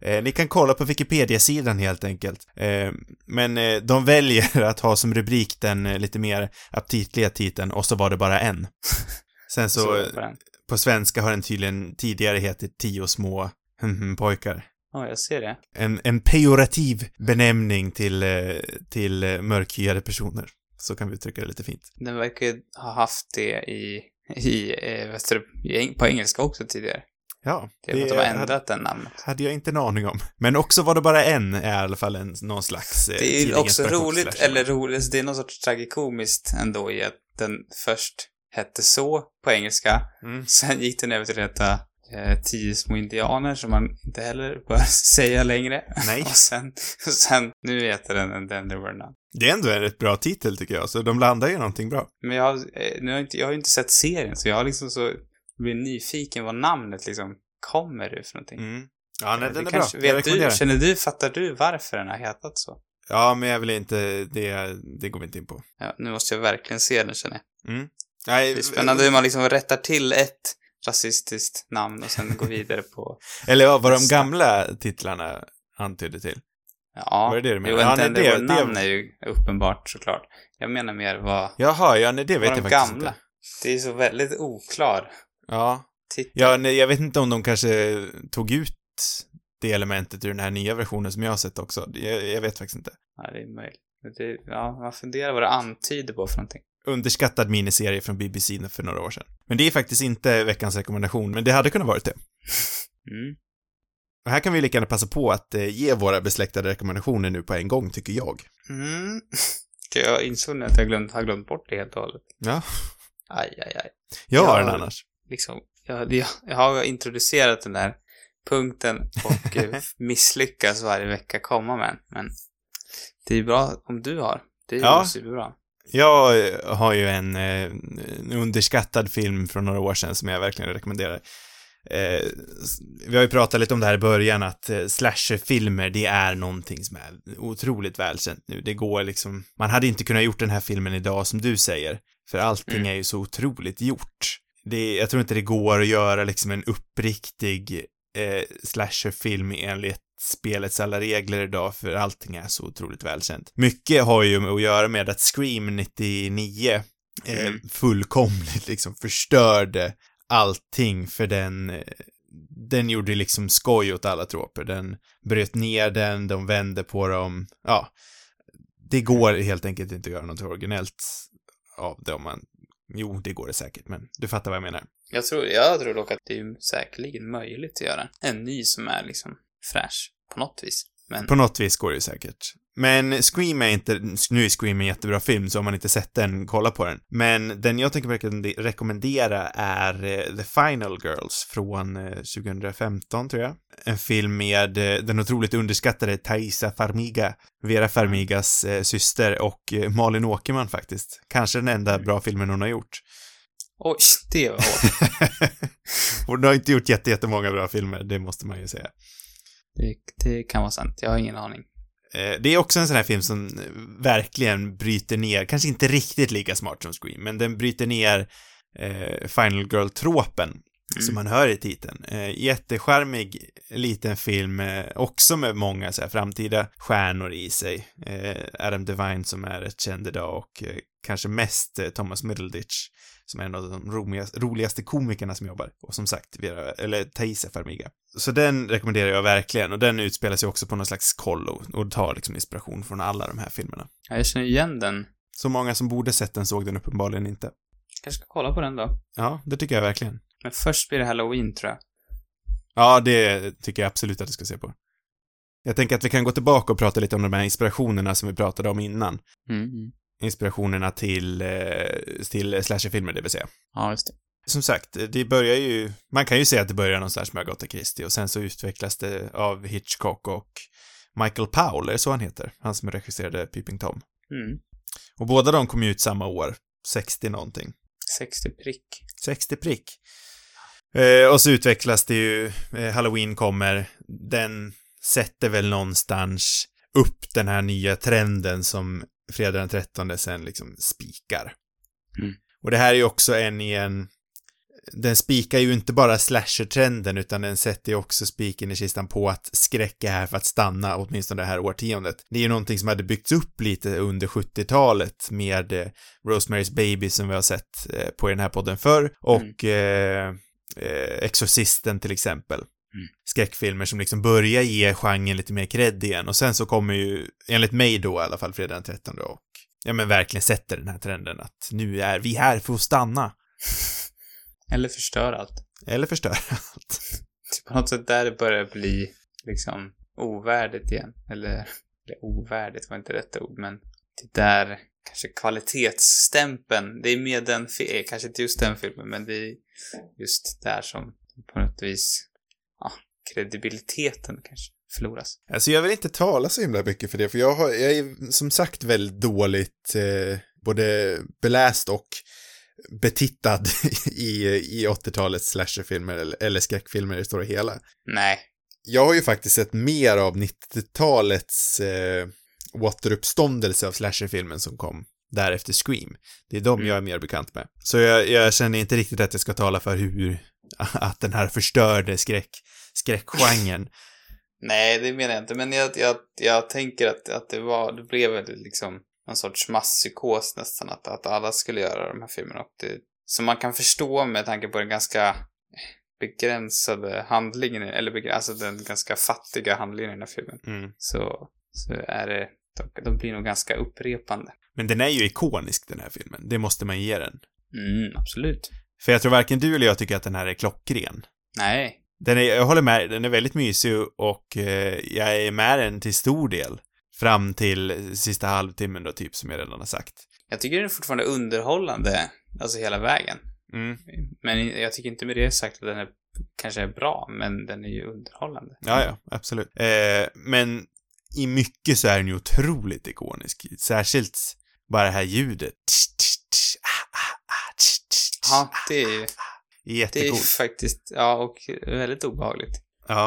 Eh, ni kan kolla på Wikipedia-sidan helt enkelt. Eh, men eh, de väljer att ha som rubrik den eh, lite mer aptitliga titeln och så var det bara en. Sen så, Så eh, på svenska har den tydligen tidigare hetit Tio små hm, pojkar. Ja, jag ser det. En, en pejorativ benämning till, eh, till mörkhyade personer. Så kan vi uttrycka det lite fint. Den verkar ha haft det i, i, vet du, på engelska också tidigare. Ja, Det är att de har ändrat den namnet. hade jag inte en aning om. Men också var det bara en, är i alla fall en, någon slags eh, Det är också roligt, eller roligt, det är någon sorts tragikomiskt ändå i att den först hette så på engelska, Mm. sen gick den över till att heta eh, Tio små indianer som man inte heller bör säga längre. Nej. Och sen, och sen, nu heter den then there were none. Det är ändå en rätt bra titel tycker jag, så de landar ju någonting bra. Men jag eh, nu har jag, inte, jag har ju inte sett serien, så jag har liksom så blivit nyfiken vad namnet liksom kommer ur för någonting. Mm. Ja, nej, den är kanske- bra. Vet du, känner du, fattar du varför den har hetat så? Ja, men jag vill inte, det, det går vi inte in på. Ja, nu måste jag verkligen se den känner jag. Mm. Nej, Det är spännande hur man liksom rättar till ett rasistiskt namn och sen går vidare på... Eller ja, vad de gamla titlarna antydde till. Ja, Var det det du menade? Jo, Ja, nej, det, det- namn är ju uppenbart såklart. Jag menar mer vad, Jaha, ja, nej, det vet jag de faktiskt gamla. inte. Det är så väldigt oklar Ja. titel. Ja, nej, jag vet inte om de kanske tog ut det elementet ur den här nya versionen som jag har sett också. Jag, jag vet faktiskt inte. Ja, det är möjligt. Det, ja, man funderar vad det antyder på för någonting. Underskattad miniserie från BBC för några år sedan. Men det är faktiskt inte veckans rekommendation, men det hade kunnat varit det. Mm. Och här kan vi lika gärna passa på att eh, ge våra besläktade rekommendationer nu på en gång, tycker jag. Mm. Jag insåg nu att jag glömt, har glömt bort det helt och hållet. Ja. Aj, aj, aj. Jag har Ja. den annars. Liksom, jag, jag, jag har introducerat den där punkten och eh, misslyckas varje vecka komma med den. Men det är bra om du har. Det är ju Ja. superbra. Jag eh, har ju en, eh, en underskattad film från några år sedan som jag verkligen rekommenderar. Eh, vi har ju pratat lite om det här i början, att eh, slasherfilmer, det är någonting som är otroligt välkänt nu. Det går liksom, man hade inte kunnat gjort den här filmen idag som du säger, för allting Mm. är ju så otroligt gjort. Det, jag tror inte det går att göra liksom en uppriktig eh, slasherfilm enligt spelets alla regler idag, för allting är så otroligt välkänt. Mycket har ju att göra med att Scream 99 eh, Mm. fullkomligt liksom förstörde allting för den eh, den gjorde liksom skoj åt alla troper. Den bröt ner den, de vände på dem. Ja, det går helt enkelt inte att göra något originellt av det om man... Jo, det går det säkert, men du fattar vad jag menar. Jag tror, jag tror dock att det är säkerligen möjligt att göra en ny som är liksom fräsch på något vis. Men På något vis går det ju säkert. Men Scream är inte, nu är Scream en jättebra film, så om man inte sett den, kolla på den. Men den jag tänker rekommende- rekommendera är eh, The Final Girls från eh, 2015, tror jag. En film med eh, den otroligt underskattade Thaisa Farmiga, Vera Farmigas eh, syster och eh, Malin Åkerman faktiskt. Kanske den enda bra filmen hon har gjort. oj, det var hårt. hon har inte gjort jätte, jättemånga bra filmer, det måste man ju säga. det, det kan vara sant. Jag har ingen aning. Eh, det är också en sån här film som eh, verkligen bryter ner, kanske inte riktigt lika smart som Scream, men den bryter ner eh, Final Girl-tropen. Girl-tropen som man hör i titeln. Eh, jättecharmig liten film, eh, också med många så här, framtida stjärnor i sig. Eh, Adam Devine som är rätt känd idag och eh, kanske mest eh, Thomas Middleditch som är en av de roligaste, roligaste komikerna som jobbar. Och som sagt, Vera, eller Thaisa Farmiga. Så den rekommenderar jag verkligen och den utspelar sig också på någon slags kollo och tar liksom inspiration från alla de här filmerna. Ja, jag känner igen den. Så många som borde sett den såg den uppenbarligen inte. Kanske ska kolla på den då. Ja, det tycker jag verkligen. Men först blir det Halloween, tror jag. Ja, det tycker jag absolut att du ska se på. Jag tänker att vi kan gå tillbaka och prata lite om de här inspirationerna som vi pratade om innan. Mm. Inspirationerna till, eh, till slasherfilmer, det vill säga. Ja, just det. Som sagt, det börjar ju, man kan ju säga att det börjar någonstans med Agatha Christie och sen så utvecklas det av Hitchcock och Michael Powell, är det så han heter? Han som regisserade Peeping Tom. Mm. Och båda de kom ju ut samma år, 60 någonting. 60 prick. 60 prick. Eh, och så utvecklas det ju, eh, Halloween kommer, den sätter väl någonstans upp den här nya trenden som fredag den 13 sen liksom spikar. Mm. Och det här är ju också en i en den spikar ju inte bara slasher-trenden utan den sätter ju också spiken i kistan på att skräck är här för att stanna åtminstone det här årtiondet. Det är ju någonting som hade byggts upp lite under 70-talet med eh, Rosemary's Baby som vi har sett eh, på den här podden förr och eh, eh, Exorcisten till exempel. Skräckfilmer som liksom börjar ge genren lite mer cred igen och sen så kommer ju, enligt mig då i alla fall, fredag den 13 och ja men verkligen sätter den här trenden att nu är vi här för att stanna. Eller förstör allt. Eller förstör allt. På något sätt där det börjar bli liksom ovärdigt igen. Eller, eller ovärdigt var inte rätt ord, men det där kanske kvalitetsstämpeln, det är med den, fi- eh, kanske inte just den filmen, men det är just där som på något vis, ja, kredibiliteten kanske förloras. Alltså jag vill inte tala så himla mycket för det, för jag, har, jag är som sagt väldigt dåligt eh, både beläst och betittad i, i 80-talets slasherfilmer eller, eller skräckfilmer i det stora hela. Nej, Jag har ju faktiskt sett mer av 90-talets eh, återuppståndelse av slasherfilmen som kom därefter Scream. Det är de Mm. jag är mer bekant med. Så jag, jag känner inte riktigt att jag ska tala för hur, att den här förstörde skräck, skräckgenren. nej, det menar jag inte, men jag, jag, jag tänker att, att det var, det blev väl liksom någon sorts masspsykos nästan, att, att alla skulle göra de här filmerna och det, som man kan förstå med tanke på den ganska begränsade handlingen, eller begr- alltså den ganska fattiga handlingen i den här filmen, Mm. så, så är det, de, de blir nog ganska upprepande. Men den är ju ikonisk den här filmen, det måste man ge den. Mm, absolut. För jag tror varken du eller jag tycker att den här är klockren. Nej, Den är, jag håller med, den är väldigt mysig och eh, jag är med den till stor del. Fram till sista halvtimmen då, typ, som jag redan har sagt. jag tycker den är fortfarande underhållande, alltså hela vägen. Mm. Men jag tycker inte med det sagt att den är, kanske är bra, men den är ju underhållande. Ja, ja, absolut. Eh, men i mycket så är den ju otroligt ikonisk. Särskilt bara det här ljudet. Ja, det är ju, det är ju Jättecoolt. faktiskt, ja, och väldigt obehagligt. Ja,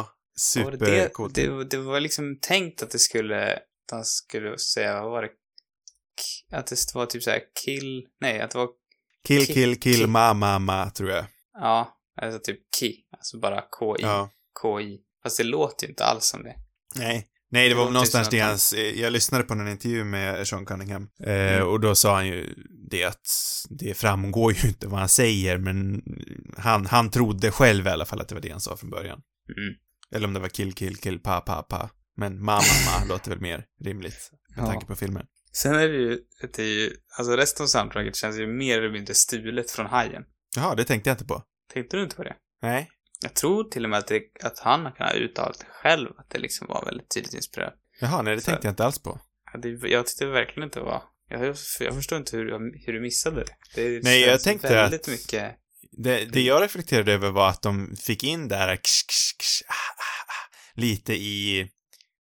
Och det, det, supercoolt. det, det var liksom tänkt att det skulle, att han skulle säga, vad var det? Att det var typ såhär kill, nej, att det var, Kill, Ki- kill, kill, ki- ma, ma, ma, tror jag. ja, alltså typ ki, alltså bara K-I, Ja. K-I. Fast det låter ju inte alls som det. Nej. Nej, det var någonstans det hans, eh, jag lyssnade på en intervju med Sean Cunningham, eh, Mm. och då sa han ju det att det framgår ju inte vad han säger, men han, han trodde själv i alla fall att det var det han sa från början. Mm. Eller om det var kill, kill, kill, pa, pa, pa. Men ma, ma, ma låter väl mer rimligt med Ja. tanke på filmen. Sen är det ju, det är ju, alltså resten av soundtracket känns ju mer eller mindre stulet från Hajen. Jaha, det tänkte jag inte på. Tänkte du inte på det? Nej. Jag tror till och med att, det, att han kan ha uttalat själv att det liksom var väldigt tydligt inspirerat. Jaha, nej, det Så- tänkte jag inte alls på. Det, jag tyckte verkligen inte det var... Jag, jag förstår inte hur, hur du missade det. det Nej, jag tänkte väldigt att- mycket... Det, det jag reflekterade över var att de fick in det här ksh, ksh, ksh, ah, ah, ah, lite i,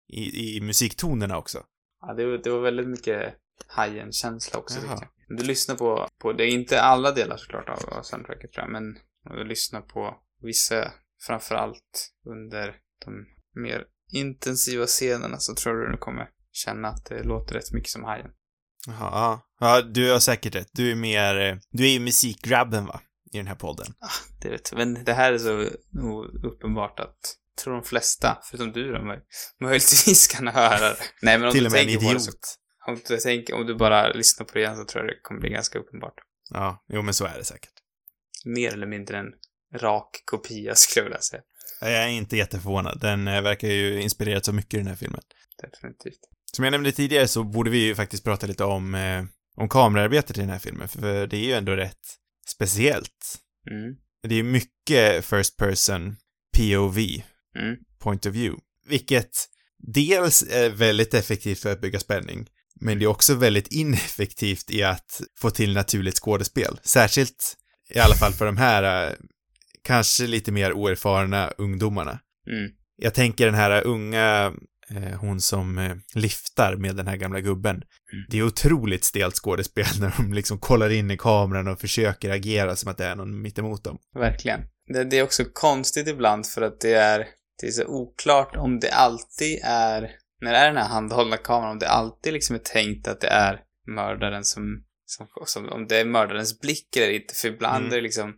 i, i musiktonerna också. Ja, det, var- det var väldigt mycket Hajen-känsla också, du lyssnar på, på... Det är inte alla delar såklart av, av soundtracket, tror jag, men du lyssnar på vissa, framför allt under de mer intensiva scenerna, så tror du du kommer känna att det låter rätt mycket som Hajen. Jaha, ja. Ja, du har säkert rätt. Du är mer, du är ju musikgrabben va? I den här podden. Det vet, men det här är så uppenbart att jag tror de flesta, förutom du då, möj- möjligtvis kan höra det. Nej, men om Till du och med en tänker på det så, idiot. om du, tänker, om du bara lyssnar på det igen så tror jag det kommer bli ganska uppenbart. Ja, jo men så är det säkert. Mer eller mindre en rak kopia skulle jag vilja säga. Jag är inte jätteförvånad. Den eh, verkar ju inspirerat så mycket i den här filmen. Definitivt. Som jag nämnde tidigare så borde vi ju faktiskt prata lite om, eh, om kamerarbetet i den här filmen, för det är ju ändå rätt speciellt. Mm. Det är mycket first person POV, Mm. point of view, vilket dels är väldigt effektivt för att bygga spänning, men det är också väldigt ineffektivt i att få till naturligt skådespel. Särskilt, i alla fall för de här, eh, kanske lite mer oerfarna ungdomarna. Mm. Jag tänker den här unga, eh, hon som eh, liftar med den här gamla gubben. Det är otroligt stelt skådespel när de liksom kollar in i kameran och försöker agera som att det är någon mittemot dem. Verkligen. det, det är också konstigt ibland för att det är, det är så oklart om det alltid är, när det är den här handhållna kameran, om det alltid liksom är tänkt att det är mördaren som, som, som om det är mördarens blick eller inte. För ibland Mm. är det liksom,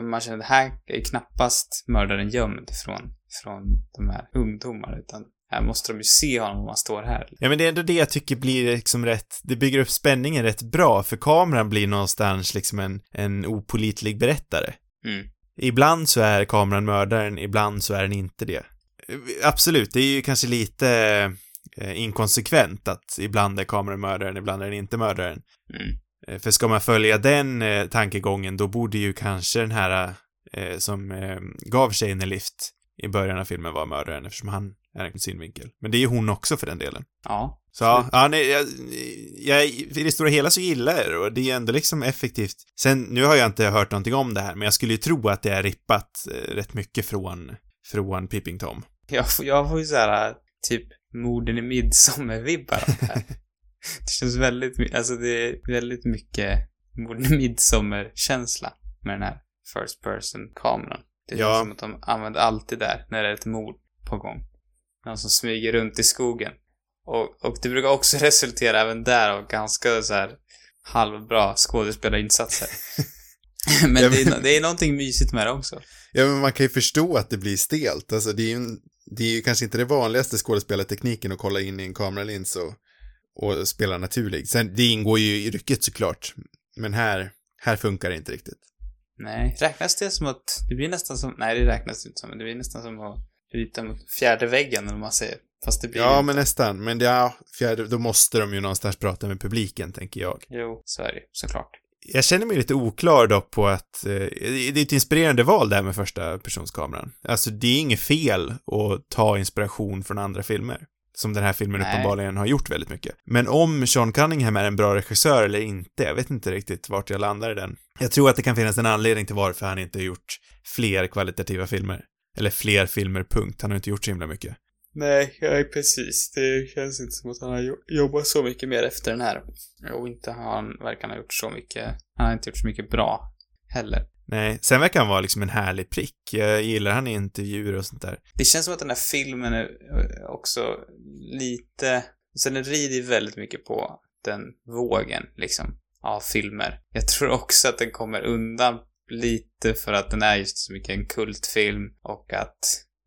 man känner att här är knappast mördaren gömd från, från de här ungdomarna, utan här måste de ju se honom om han står här. Ja, men det är ändå det jag tycker blir liksom rätt, det bygger upp spänningen rätt bra, för kameran blir någonstans liksom en, en opolitlig berättare. Mm. Ibland så är kameran mördaren, ibland så är den inte det. Absolut, det är ju kanske lite eh, inkonsekvent att ibland är kameran mördaren, ibland är den inte mördaren. Mm. Eh, För ska man följa den eh, tankegången, då borde ju kanske den här eh, som eh, gav tjejen en lift i början av filmen vara mördaren eftersom han är en synvinkel. Men det är ju hon också för den delen. Ja. Så ja, ja nej, jag, jag, i det stora hela så gillar jag det och det är ändå liksom effektivt. Sen, nu har jag inte hört någonting om det här, men jag skulle ju tro att det är rippat eh, rätt mycket från, från Peeping Tom. Jag får, jag får ju såhär, typ, morden i midsommar-vibbar här. det känns väldigt, alltså det är väldigt mycket midsommar-känsla med den här first person-kameran. Det känns Ja. som att de använder alltid där, när det är ett mord på gång. Någon som smyger runt i skogen. Och, och det brukar också resultera även där av ganska så här halvbra skådespelarinsatser. men Ja, det är, men- det är någonting mysigt med det också. Ja, men man kan ju förstå att det blir stelt. Alltså, det är ju, det är ju kanske inte det vanligaste skådespelartekniken att kolla in i en kameralins och, och spela naturlig. Sen, det ingår ju i rycket såklart. Men här, här funkar det inte riktigt. Nej, räknas det som att, det blir nästan som, nej det räknas inte som, men det blir nästan som att bryta mot fjärde väggen eller man säger. Fast det blir Ja, ju men inte. nästan. Men det, ja, fjärde, då måste de ju någonstans prata med publiken, tänker jag. Jo, så är det ju, såklart. Jag känner mig lite oklar dock på att, eh, det är ett inspirerande val där med första personskameran. Alltså, det är inget fel att ta inspiration från andra filmer. Som den här filmen Nej. uppenbarligen har gjort väldigt mycket. Men om Sean Cunningham är en bra regissör eller inte, jag vet inte riktigt vart jag landar i den. Jag tror att det kan finnas en anledning till varför han inte har gjort fler kvalitativa filmer. Eller fler filmer, punkt. Han har inte gjort så himla mycket. Nej, ja, precis. Det känns inte som att han har jo- jobbat så mycket mer efter den här. Och inte har han, verkar han ha gjort så mycket, han har inte gjort så mycket bra heller. Nej, sen verkar han vara liksom en härlig prick. Jag gillar han i intervjuer och sånt där. Det känns som att den här filmen är eh, också lite, Sen den rider ju väldigt mycket på den vågen, liksom, av filmer. Jag tror också att den kommer undan lite för att den är just så mycket en kultfilm och att,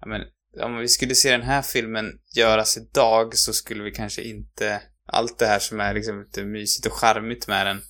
ja men, om vi skulle se den här filmen göras idag så skulle vi kanske inte, allt det här som är liksom lite mysigt och charmigt med den,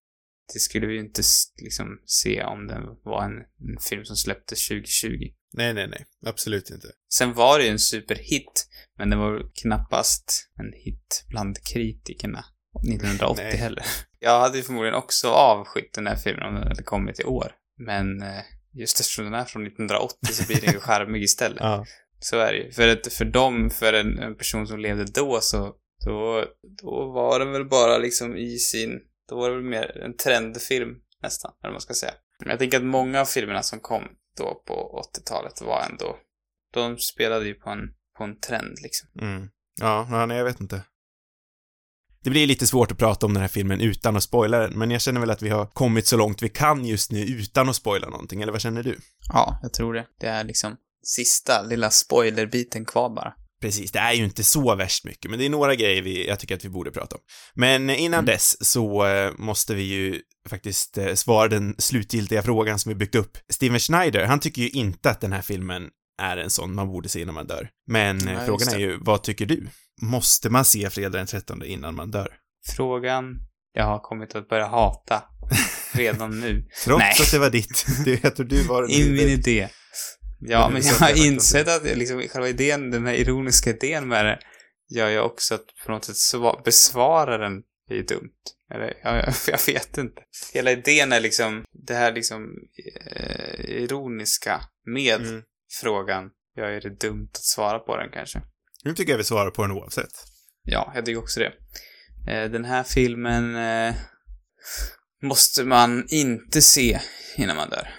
det skulle vi ju inte liksom se om den var en, en film som släpptes 2020. Nej, nej, nej. Absolut inte. Sen var det ju en superhit, men den var knappast en hit bland kritikerna 1980 Nej. heller. Jag hade ju förmodligen också avskytt den här filmen om den hade kommit i år. Men eh, just eftersom den är från 1980 så blir den ju charmig istället. Ja. Så är det ju. För, att, för dem, för en, en person som levde då så, då, då var den väl bara liksom i sin, då var det väl mer en trendfilm nästan, eller vad man ska säga. Men Jag tänker att många av filmerna som kom då på 80-talet var ändå, de spelade ju på en, på en trend liksom. Mm. Ja, nej, jag vet inte. Det blir lite svårt att prata om den här filmen utan att spoila den, men jag känner väl att vi har kommit så långt vi kan just nu utan att spoila någonting, eller vad känner du? Ja, jag tror det. Det är liksom sista lilla spoilerbiten kvar bara. Precis, det är ju inte så värst mycket, men det är några grejer vi, jag tycker att vi borde prata om. Men innan Mm. dess så eh, måste vi ju faktiskt eh, svara den slutgiltiga frågan som vi byggt upp. Steven Schneider, han tycker ju inte att den här filmen är en sån man borde se innan man dör. Men eh, Nej, frågan är det. ju, vad tycker du? Måste man se fredag den 13 innan man dör? Frågan jag har kommit att börja hata redan nu. Trots Nej. att det var ditt. Du, jag tror du var den I min idé. Ja, Men jag är har insett att liksom, själva idén, den här ironiska idén med det, gör ju också att på något sätt sva- besvara den är ju dumt. Eller, jag, jag, jag vet inte. Hela idén är liksom, det här liksom eh, ironiska med Mm. frågan, gör ju det dumt att svara på den kanske. Nu tycker jag vi svarar på den oavsett. Ja, jag tycker också det. Eh, den här filmen eh, måste man inte se innan man dör.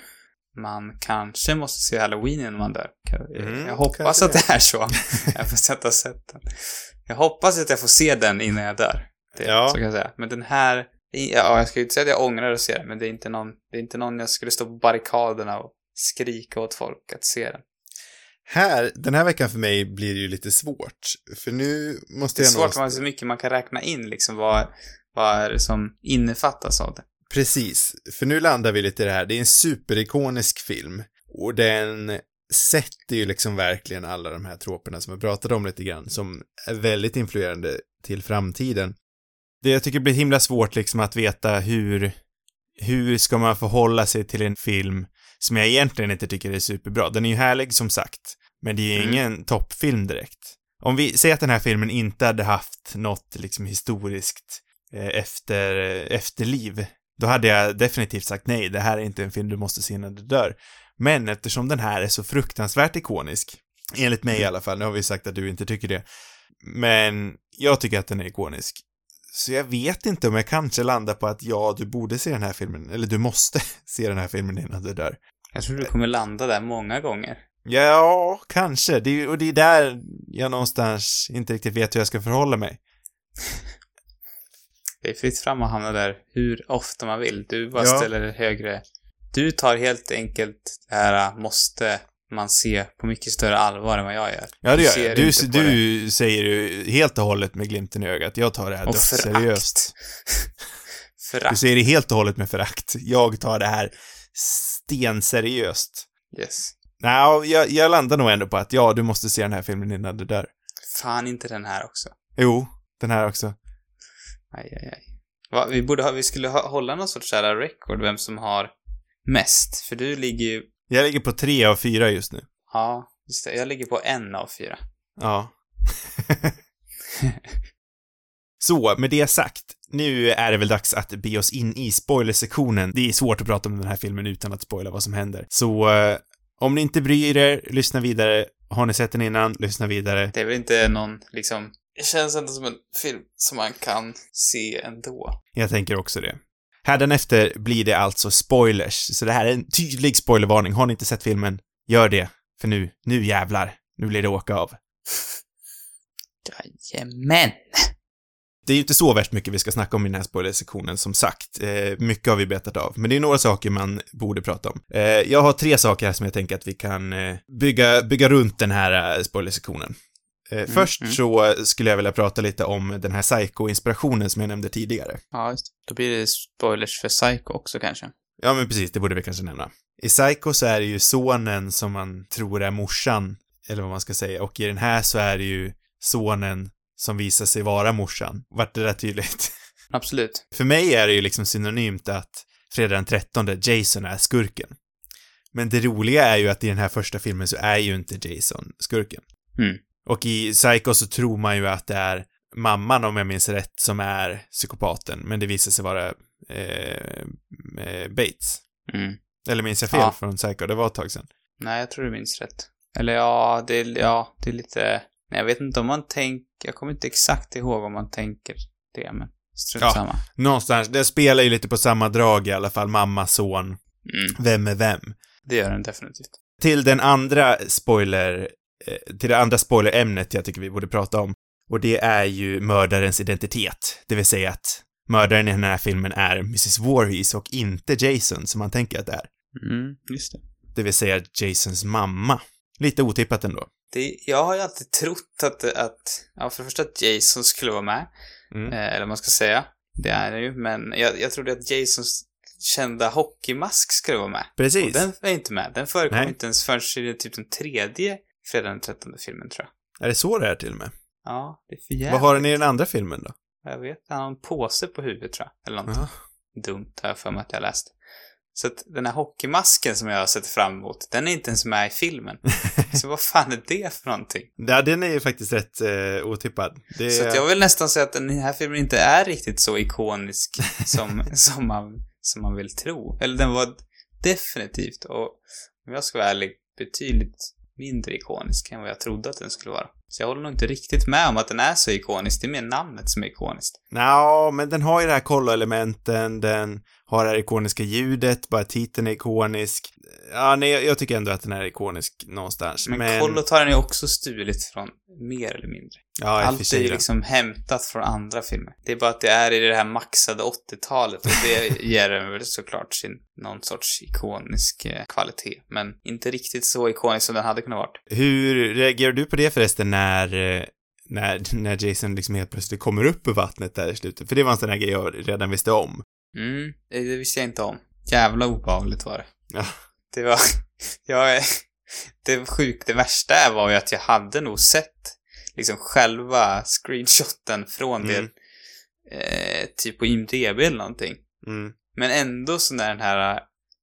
Man kanske måste se Halloween innan man dör. Eh, Mm, jag hoppas att det är så. jag får ha sett den. Jag hoppas att jag får se den innan jag dör. Det, Ja. Så kan jag säga. Men den här, ja, jag ska ju inte säga att jag ångrar att se den, men det är inte någon, det är inte någon jag skulle stå på barrikaderna och skrika åt folk att se den. Här, den här veckan för mig blir det ju lite svårt. För nu måste Det är jag svårt, man har så mycket man kan räkna in liksom, vad, vad är det som innefattas av det? Precis, för nu landar vi lite i det här. Det är en superikonisk film. Och den sätter ju liksom verkligen alla de här troperna som jag pratade om lite grann, som är väldigt influerande till framtiden. Det jag tycker blir himla svårt liksom att veta hur, hur ska man förhålla sig till en film som jag egentligen inte tycker är superbra. Den är ju härlig som sagt, men det är ju Mm. ingen toppfilm direkt. Om vi säger att den här filmen inte hade haft något liksom historiskt eh, efter, eh, efterliv, då hade jag definitivt sagt nej, det här är inte en film du måste se innan du dör. Men eftersom den här är så fruktansvärt ikonisk, enligt mig i alla fall, nu har vi sagt att du inte tycker det, men jag tycker att den är ikonisk. Så jag vet inte om jag kanske landar på att ja, du borde se den här filmen, eller du måste se den här filmen innan du dör. Jag tror du kommer landa där många gånger. Ja, kanske. Det är, och det är där jag någonstans inte riktigt vet hur jag ska förhålla mig. Det är fritt fram att hamna där hur ofta man vill. Du bara Ja. ställer högre. Du tar helt enkelt det här äh, måste man se på mycket större allvar än vad jag gör. Ja, det gör jag. Du, inte på det. du säger ju helt och hållet med glimten i ögat. Jag tar det här dödsseriöst. förakt. Du säger det helt och hållet med förakt. Jag tar det här stenseriöst. Yes. Nej, jag, jag landar nog ändå på att ja, du måste se den här filmen innan du dör. Fan inte den här också. Jo, den här också. Aj, aj, aj. Va, vi borde ha, vi skulle ha, hålla någon sorts sådär record, vem som har mest. För du ligger ju, Jag ligger på tre av fyra just nu. ja, just det, jag ligger på en av fyra. Ja. Så, med det sagt, nu är det väl dags att be oss in i spoilersektionen. Det är svårt att prata om den här filmen utan att spoila vad som händer. Så, eh, om ni inte bryr er, lyssna vidare. Har ni sett den innan, lyssna vidare. Det är väl inte någon, liksom, det känns inte som en film som man kan se ändå. Jag tänker också det. Hädanefter blir det alltså spoilers, så det här är en tydlig spoilervarning. Har ni inte sett filmen, gör det. För nu, nu jävlar, nu blir det åka av. Jajamän! Det är ju inte så värst mycket vi ska snacka om i den här spoilersektionen, som sagt. Eh, mycket har vi betat av, men det är några saker man borde prata om. Eh, jag har tre saker här som jag tänker att vi kan eh, bygga, bygga runt den här eh, spoilersektionen. Eh, först mm. så skulle jag vilja prata lite om den här Psycho-inspirationen som jag nämnde tidigare. Ja, just. Då blir det spoilers för Psycho också kanske. Ja, men precis, det borde vi kanske nämna. I Psycho så är det ju sonen som man tror är morsan, eller vad man ska säga, och i den här så är det ju sonen som visar sig vara morsan. Vart det där tydligt? Absolut. För mig är det ju liksom synonymt att fredag den 13 Jason är skurken. Men det roliga är ju att i den här första filmen så är ju inte Jason skurken. Mm. Och i Psycho så tror man ju att det är mamman, om jag minns rätt, som är psykopaten, men det visar sig vara eh, eh, Bates. Mm. Eller minns jag fel Ja. från Psycho? Det var ett tag sedan. Nej, jag tror du minns rätt. Eller ja, det är, ja, det är lite... Nej, jag vet inte om man tänker... Jag kommer inte exakt ihåg om man tänker det, men strunt Ja. samma. Någonstans, det spelar ju lite på samma drag i alla fall, mamma, son, Mm, vem är vem? det gör den definitivt. till den andra spoiler, till det andra spoilerämnet jag tycker vi borde prata om. Och det är ju mördarens identitet. Det vill säga att mördaren i den här filmen är Mrs. Voorhees och inte Jason som man tänker att det är. Mm, just det. Det vill säga Jasons mamma. Lite otippat ändå. det. Jag har ju alltid trott att, att... Ja, för det första att Jason skulle vara med. Mm. Eh, eller vad man ska säga. Det är det ju, men jag, jag trodde att Jasons kända hockeymask skulle vara med. Precis. Och den är inte med. Den förekom Nej. inte ens förrän i typ den tredje fredag den 13 filmen, tror jag. Är det så det är till och med? Ja, det är för jävligt. Vad har den i den andra filmen då? Jag vet, han har en påse på huvudet tror jag. Eller något Ja. dumt har jag för mig att jag läst. Så att den här hockeymasken som jag har sett fram emot, den är inte ens med i filmen. Så vad fan är det för någonting? Ja, den är ju faktiskt rätt eh, otippad. Det Så jag vill nästan säga att den här filmen inte är riktigt så ikonisk som, som, man, som man vill tro. Eller den var definitivt, och om jag ska vara ärlig, betydligt mindre ikonisk än vad jag trodde att den skulle vara. Så jag håller nog inte riktigt med om att den är så ikonisk, det är mer namnet som är ikoniskt. Nja, men den har ju det här kollo-elementen, den har det här ikoniska ljudet, bara titeln är ikonisk. Ja, nej, jag- jag tycker ändå att den är ikonisk någonstans. Men, Men, Kollot har den ju också stulit från mer eller mindre. Ja, Allt är ju liksom hämtat från andra filmer. Det är bara att det är i det här maxade 80-talet och det ger den väl såklart sin någon sorts ikonisk eh, kvalitet. Men inte riktigt så ikonisk som den hade kunnat varit. Hur reagerar du på det förresten när, eh, när, när Jason liksom helt plötsligt kommer upp ur vattnet där i slutet? För det var en sån här grej jag redan visste om. Mm, det det visste jag inte om. Jävla obehagligt var det. Ja. Det var... Jag är... Det sjukt, det värsta var ju att jag hade nog sett liksom själva screenshoten från Mm. det, eh, typ på IMDB eller någonting. Mm. Men ändå så när den här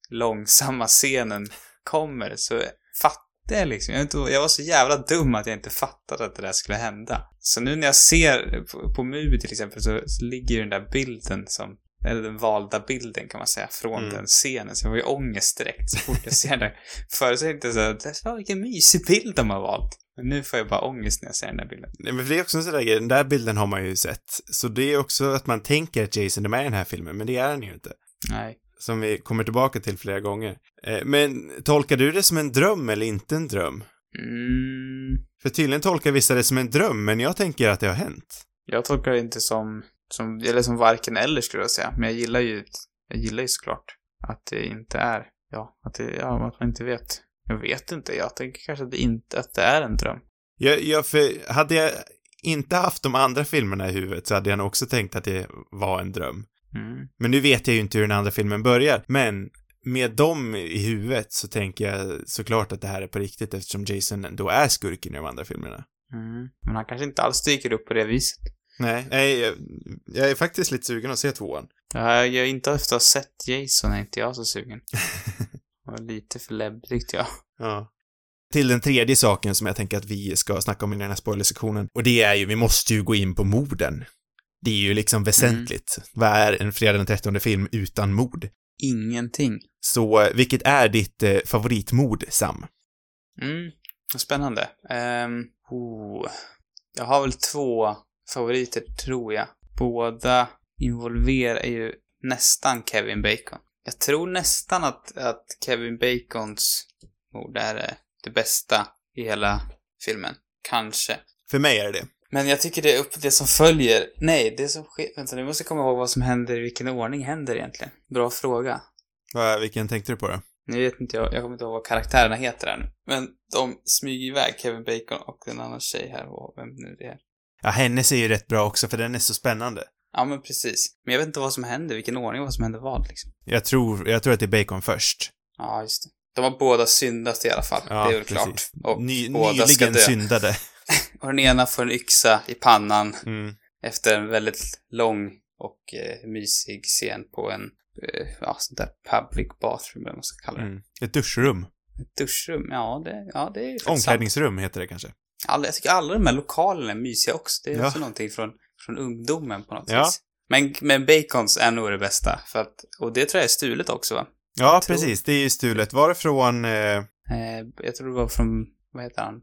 långsamma scenen kommer så fattar jag liksom. Jag, inte, jag var så jävla dum att jag inte fattade att det där skulle hända. Så nu när jag ser på, på Mubi till exempel så, så ligger ju den där bilden som eller den valda bilden kan man säga, från Mm. den scenen. Så jag var ju ångest direkt så fort jag ser den. Förut så tänkte jag så här, "Fan, vilken mysig bild de har valt. Men nu får jag bara ångest när jag ser den där bilden. Nej, men det är också en sån där grej, den där bilden har man ju sett. Så det är också att man tänker att Jason är med i den här filmen, men det är han ju inte. Nej. Som vi kommer tillbaka till flera gånger. Eh, Men tolkar du det som en dröm eller inte en dröm? Mm, För tydligen tolkar vissa det som en dröm, men jag tänker att det har hänt. Jag tolkar det inte som, som, eller som varken eller skulle jag säga. Men jag gillar ju, jag gillar ju såklart att det inte är, ja, att det, ja, att man inte vet. Jag vet inte, jag tänker kanske att det inte, att det är en dröm. Jag, jag, för hade jag inte haft de andra filmerna i huvudet så hade jag nog också tänkt att det var en dröm. Mm. Men nu vet jag ju inte hur den andra filmen börjar, men med dem i huvudet så tänker jag såklart att det här är på riktigt eftersom Jason då är skurken i de andra filmerna. Mm. Men han kanske inte alls dyker upp på det viset. Nej, nej jag, jag är faktiskt lite sugen att se tvåan. Jag, jag är inte efter att ha sett Jason är inte jag så sugen. Var lite för läbb tyckte jag. Ja. Till den tredje saken som jag tänker att vi ska snacka om i den här spoilersektionen. Och det är ju, vi måste ju gå in på morden. Det är ju liksom väsentligt. Vad är en fredag den 13 film utan mord? Ingenting. Så, vilket är ditt eh, favoritmord, Sam? Mm, spännande. Um, oh. Jag har väl två favoriter, tror jag. Båda involverar ju nästan Kevin Bacon. Jag tror nästan att, att Kevin Bacons mord är eh, det bästa i hela filmen. Kanske. För mig är det det. Men jag tycker det är upp det som följer. Nej, det som sker... Vänta, nu måste jag komma ihåg vad som händer, i vilken ordning händer egentligen. Bra fråga. Vad- Vilken tänkte du på då? Nu vet inte jag, jag kommer inte ihåg vad karaktärerna heter ännu. Men de smyger iväg Kevin Bacon och en annan tjej här, och vem nu det är. Ja, hennes är ju rätt bra också, för den är så spännande. Ja, men precis. Men jag vet inte vad som händer, vilken ordning vad som händer vad liksom. Jag tror, jag tror att det är Bacon först. Ja, just det. De har båda syndat i alla fall. Ja, det är väl precis. klart. Och Ny, båda ska dö. syndade. Och den ena får en yxa i pannan Mm. efter en väldigt lång och eh, mysig scen på en, eh, ja, sånt där public bathroom eller vad man ska kalla det. Mm. Ett duschrum. Ett duschrum, ja det, ja, det är faktiskt sant. Omklädningsrum heter det kanske. Alla, jag tycker alla de här lokalerna är mysiga också. Det är Ja. också någonting från, från ungdomen på något Ja. vis. Men, men Bacons är nog det bästa. För att, och det tror jag är stulet också va? Ja, tror- precis. Det är ju stulet. Varifrån eh, Eh, jag tror det var från, vad heter han?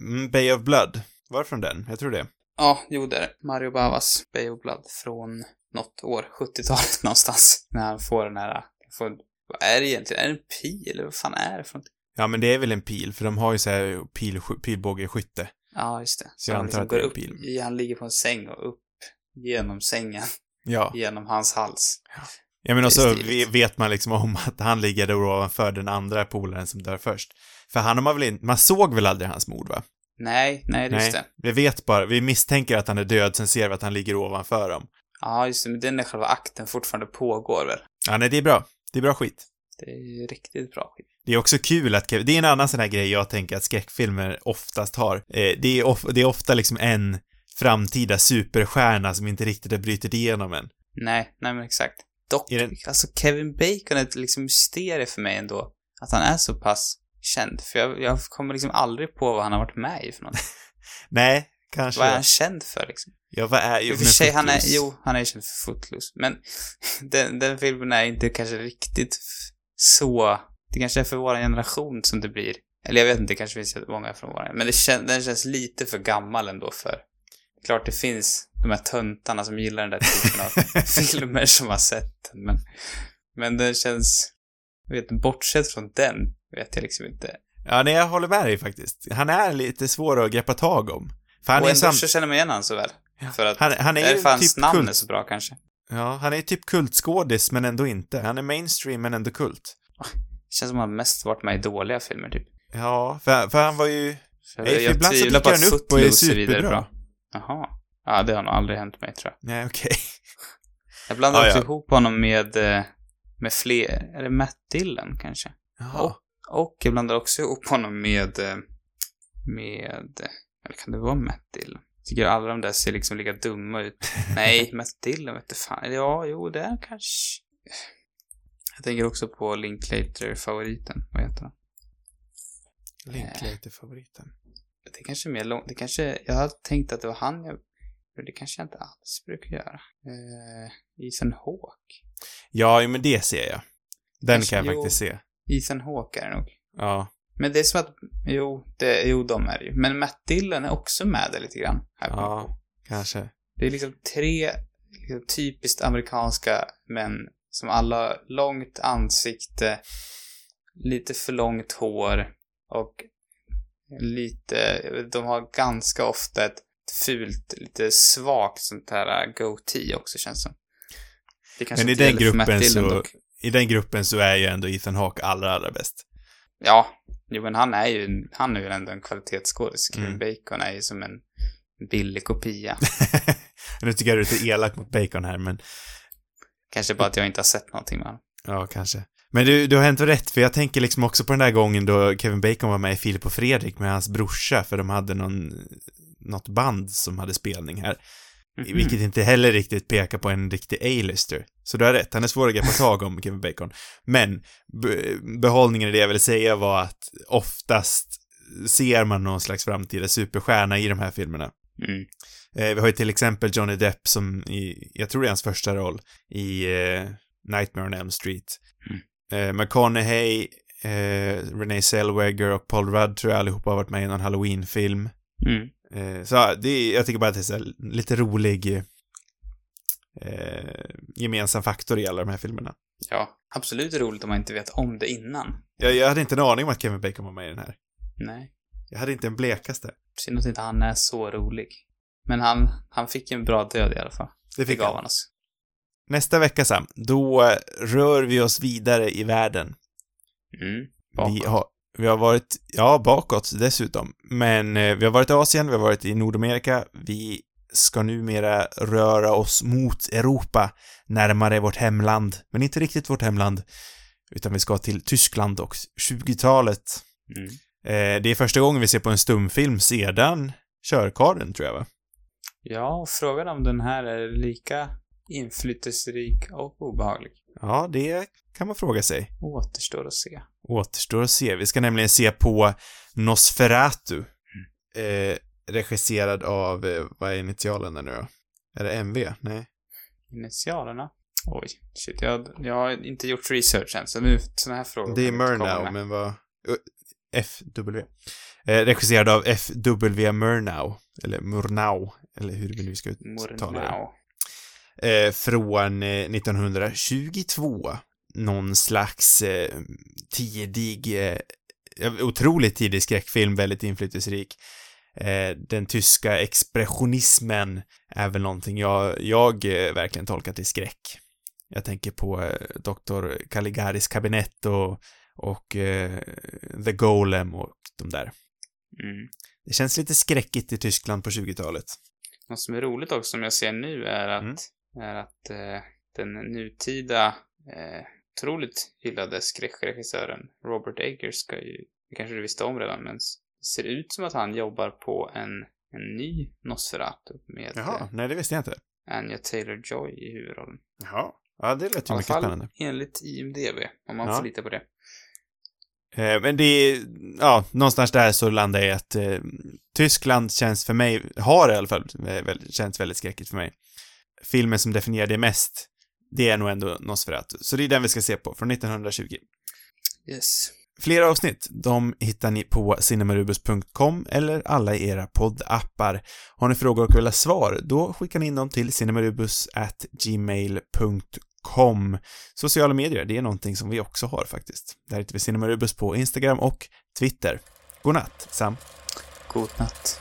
mm, Bay of Blood? Varifrån den? Jag tror det. Ja, jo det är det. Mario Bavas Bay of Blood från något år, 70-talet någonstans. När han får den här, får, vad är det egentligen? Är det en pil eller vad fan är det för något? Ja, men det är väl en pil, för de har ju så här pil, pilbågeskytte. Ja, just det. Så jag han antar att går det är en upp, pil. i- han ligger på en säng och upp genom sängen, Ja. genom hans hals. Ja, men Det är också vet man liksom om att han ligger där ovanför den andra polaren som dör först. För han har man väl inte, man såg väl aldrig hans mord va? Nej, nej, just det. Vi vet bara, vi misstänker att han är död, sen ser vi att han ligger ovanför dem. Ja, just det. Men den är själva akten fortfarande pågår väl? Ja, nej, det är bra. Det är bra skit. Det är riktigt bra skit. Det är också kul att Kevin, det är en annan sån här grej jag tänker att skräckfilmer oftast har. Eh, det, är of, det är ofta liksom en framtida superstjärna som inte riktigt har brutit igenom än. Nej, nej men exakt. Dock, den- alltså Kevin Bacon är ett liksom mysterie för mig ändå. Att han är så pass känd. För jag, jag kommer liksom aldrig på vad han har varit med i för något. Nej, kanske. vad är han känd för liksom? Ja, vad är... Jo, för sig, han är, jo, han är känd för Footloose. Men den, den filmen är inte kanske riktigt så... Det kanske är för vår generation som det blir. Eller jag vet inte, det kanske finns många från vår Men det kän, den känns lite för gammal ändå för... Klart det finns de här töntarna som gillar den där typen av filmer som har sett den, men... Men den känns... Jag vet, bortsett från den, vet jag liksom inte. Ja, nej, jag håller med dig faktiskt. Han är lite svår att greppa tag om. För han och är ändå sam... så känner man igen han så väl. För att Han, han är därför ju hans typ namn är så bra kanske. Ja, han är typ kultskådis, men ändå inte. Han är mainstream, men ändå kult. Känns som han mest varit med i dåliga filmer typ. Ja, för, för han var ju... För Nej, för jag ibland så dyker han upp och är superbra. bra. Jaha. Ja, det har nog aldrig hänt mig tror jag. Nej, okej. Jag blandar Ah, också ja. ihop honom med, eh, med fler, är det Matt Dillon kanske? Jaha. Och jag blandar också ihop honom med, eh, med, eller kan det vara Matt Dillon? Jag tycker alla de där ser liksom lika dumma ut. Nej, Matt Dillon vet du fan. Ja, jo, det är kanske... Jag tänker också på Linklater-favoriten. Vad heter han? Linklater-favoriten. Det kanske är mer långt. Det kanske... Jag har tänkt att det var han jag... Det kanske jag inte alls brukar göra. Eh, Ethan Hawke. Ja, men det ser jag. Den Kanske- kan jag jo. faktiskt se. Ethan Hawke är det nog. Ja. Men det är som att... Jo, det, jo, de är det ju. Men Matt Dillon är också med där lite grann. Här på Ja, kanske. Det är liksom tre liksom, typiskt amerikanska män som alla har långt ansikte, lite för långt hår och lite, de har ganska ofta ett fult, lite svagt sånt här goatee också känns som. Det kanske Men i den gruppen så, dock. i den gruppen så är ju ändå Ethan Hawke allra, allra bäst. Ja, jo men han är ju, han är ju ändå en kvalitetsskådis. Mm. Bacon är ju som en billig kopia. nu tycker jag du är lite elak mot Bacon här, men Kanske bara att jag inte har sett någonting med honom. ja, kanske. Men du, du har ändå rätt, för jag tänker liksom också på den där gången då Kevin Bacon var med i Filip och Fredrik med hans brorsa, för de hade någon, något band som hade spelning här. Mhm. Vilket inte heller riktigt pekar på en riktig A-lister. Så du har rätt, han är svår att greppa tag om, Kevin Bacon. Men be behållningen i det jag vill säga var att oftast ser man någon slags framtida superstjärna i de här filmerna. Mm. Eh, vi har ju till exempel Johnny Depp som i, jag tror det är hans första roll, i eh, Nightmare on Elm Street. Eh, McConaughey, eh, Renee Zellweger och Paul Rudd tror jag allihopa har varit med i någon Halloween-film. Mm. Eh, så det är, jag tycker bara att det är så här, lite rolig eh, gemensam faktor i alla de här filmerna. Ja, absolut roligt om man inte vet om det innan. Jag, jag hade inte en aning om att Kevin Bacon var med i den här. Nej. Jag hade inte en blekaste. Synd att inte han är så rolig. Men han, han fick en bra död i alla fall. Det Det fick gav han. oss. Nästa vecka Sam, då eh, rör vi oss vidare i världen. Mm. Vi Bakåt. har, vi har varit, ja, bakåt dessutom. Men eh, vi har varit i Asien, vi har varit i Nordamerika. Vi ska numera röra oss mot Europa, närmare vårt hemland. Men inte riktigt vårt hemland. Utan vi ska till Tyskland och 20-talet. Mm. Eh, det är första gången vi ser på en stumfilm sedan Körkarlen, tror jag, va? Ja, och frågan om den här är lika inflytelserik och obehaglig. Ja, det kan man fråga sig. Återstår att se. Återstår att se. Vi ska nämligen se på Nosferatu. Eh, regisserad av, eh, vad är initialerna nu då? Är det MV? Nej. Initialerna? Oj, shit. Jag, jag har inte gjort research än, så nu, såna här frågor Det är Murnau, men vad... FW. Eh, regisserad av FW Murnau. Eller Murnau, eller hur vi nu ska uttala det. Eh, från eh, 1922. Någon slags eh, tidig, eh, otroligt tidig skräckfilm, väldigt inflytelserik. Eh, den tyska expressionismen är väl någonting jag, jag eh, verkligen tolkat i skräck. Jag tänker på eh, Dr. Caligaris kabinett och, och eh, The Golem och de där. Mm. Det känns lite skräckigt i Tyskland på 20-talet. Något som är roligt också som jag ser nu är att, Mm. är att eh, den nutida eh, otroligt hyllade skräckregissören Robert Eggers ska ju, det kanske du visste om redan, men ser ut som att han jobbar på en, en ny Nosferatu med Jaha, eh, nej det visste jag inte. Anja Taylor-Joy i huvudrollen. Jaha. Ja, det lät I ju alla mycket fall spännande. enligt IMDB, om man Ja. får lita på det. Eh, men det är, ja, någonstans där så landar jag i att eh, Tyskland känns för mig, har i alla fall, eh, väl, känns väldigt skräckigt för mig. Filmen som definierar det mest, det är nog ändå Nosferatu. Så det är den vi ska se på, från 1920. Yes. Flera avsnitt, de hittar ni på cinemarubus.com eller alla i era poddappar. Har ni frågor och vill ha svar, då skickar ni in dem till cinemarubus@gmail.com. Sociala medier, det är någonting som vi också har faktiskt. Där heter vi Cinemarubus på Instagram och Twitter. God natt, Sam. God natt.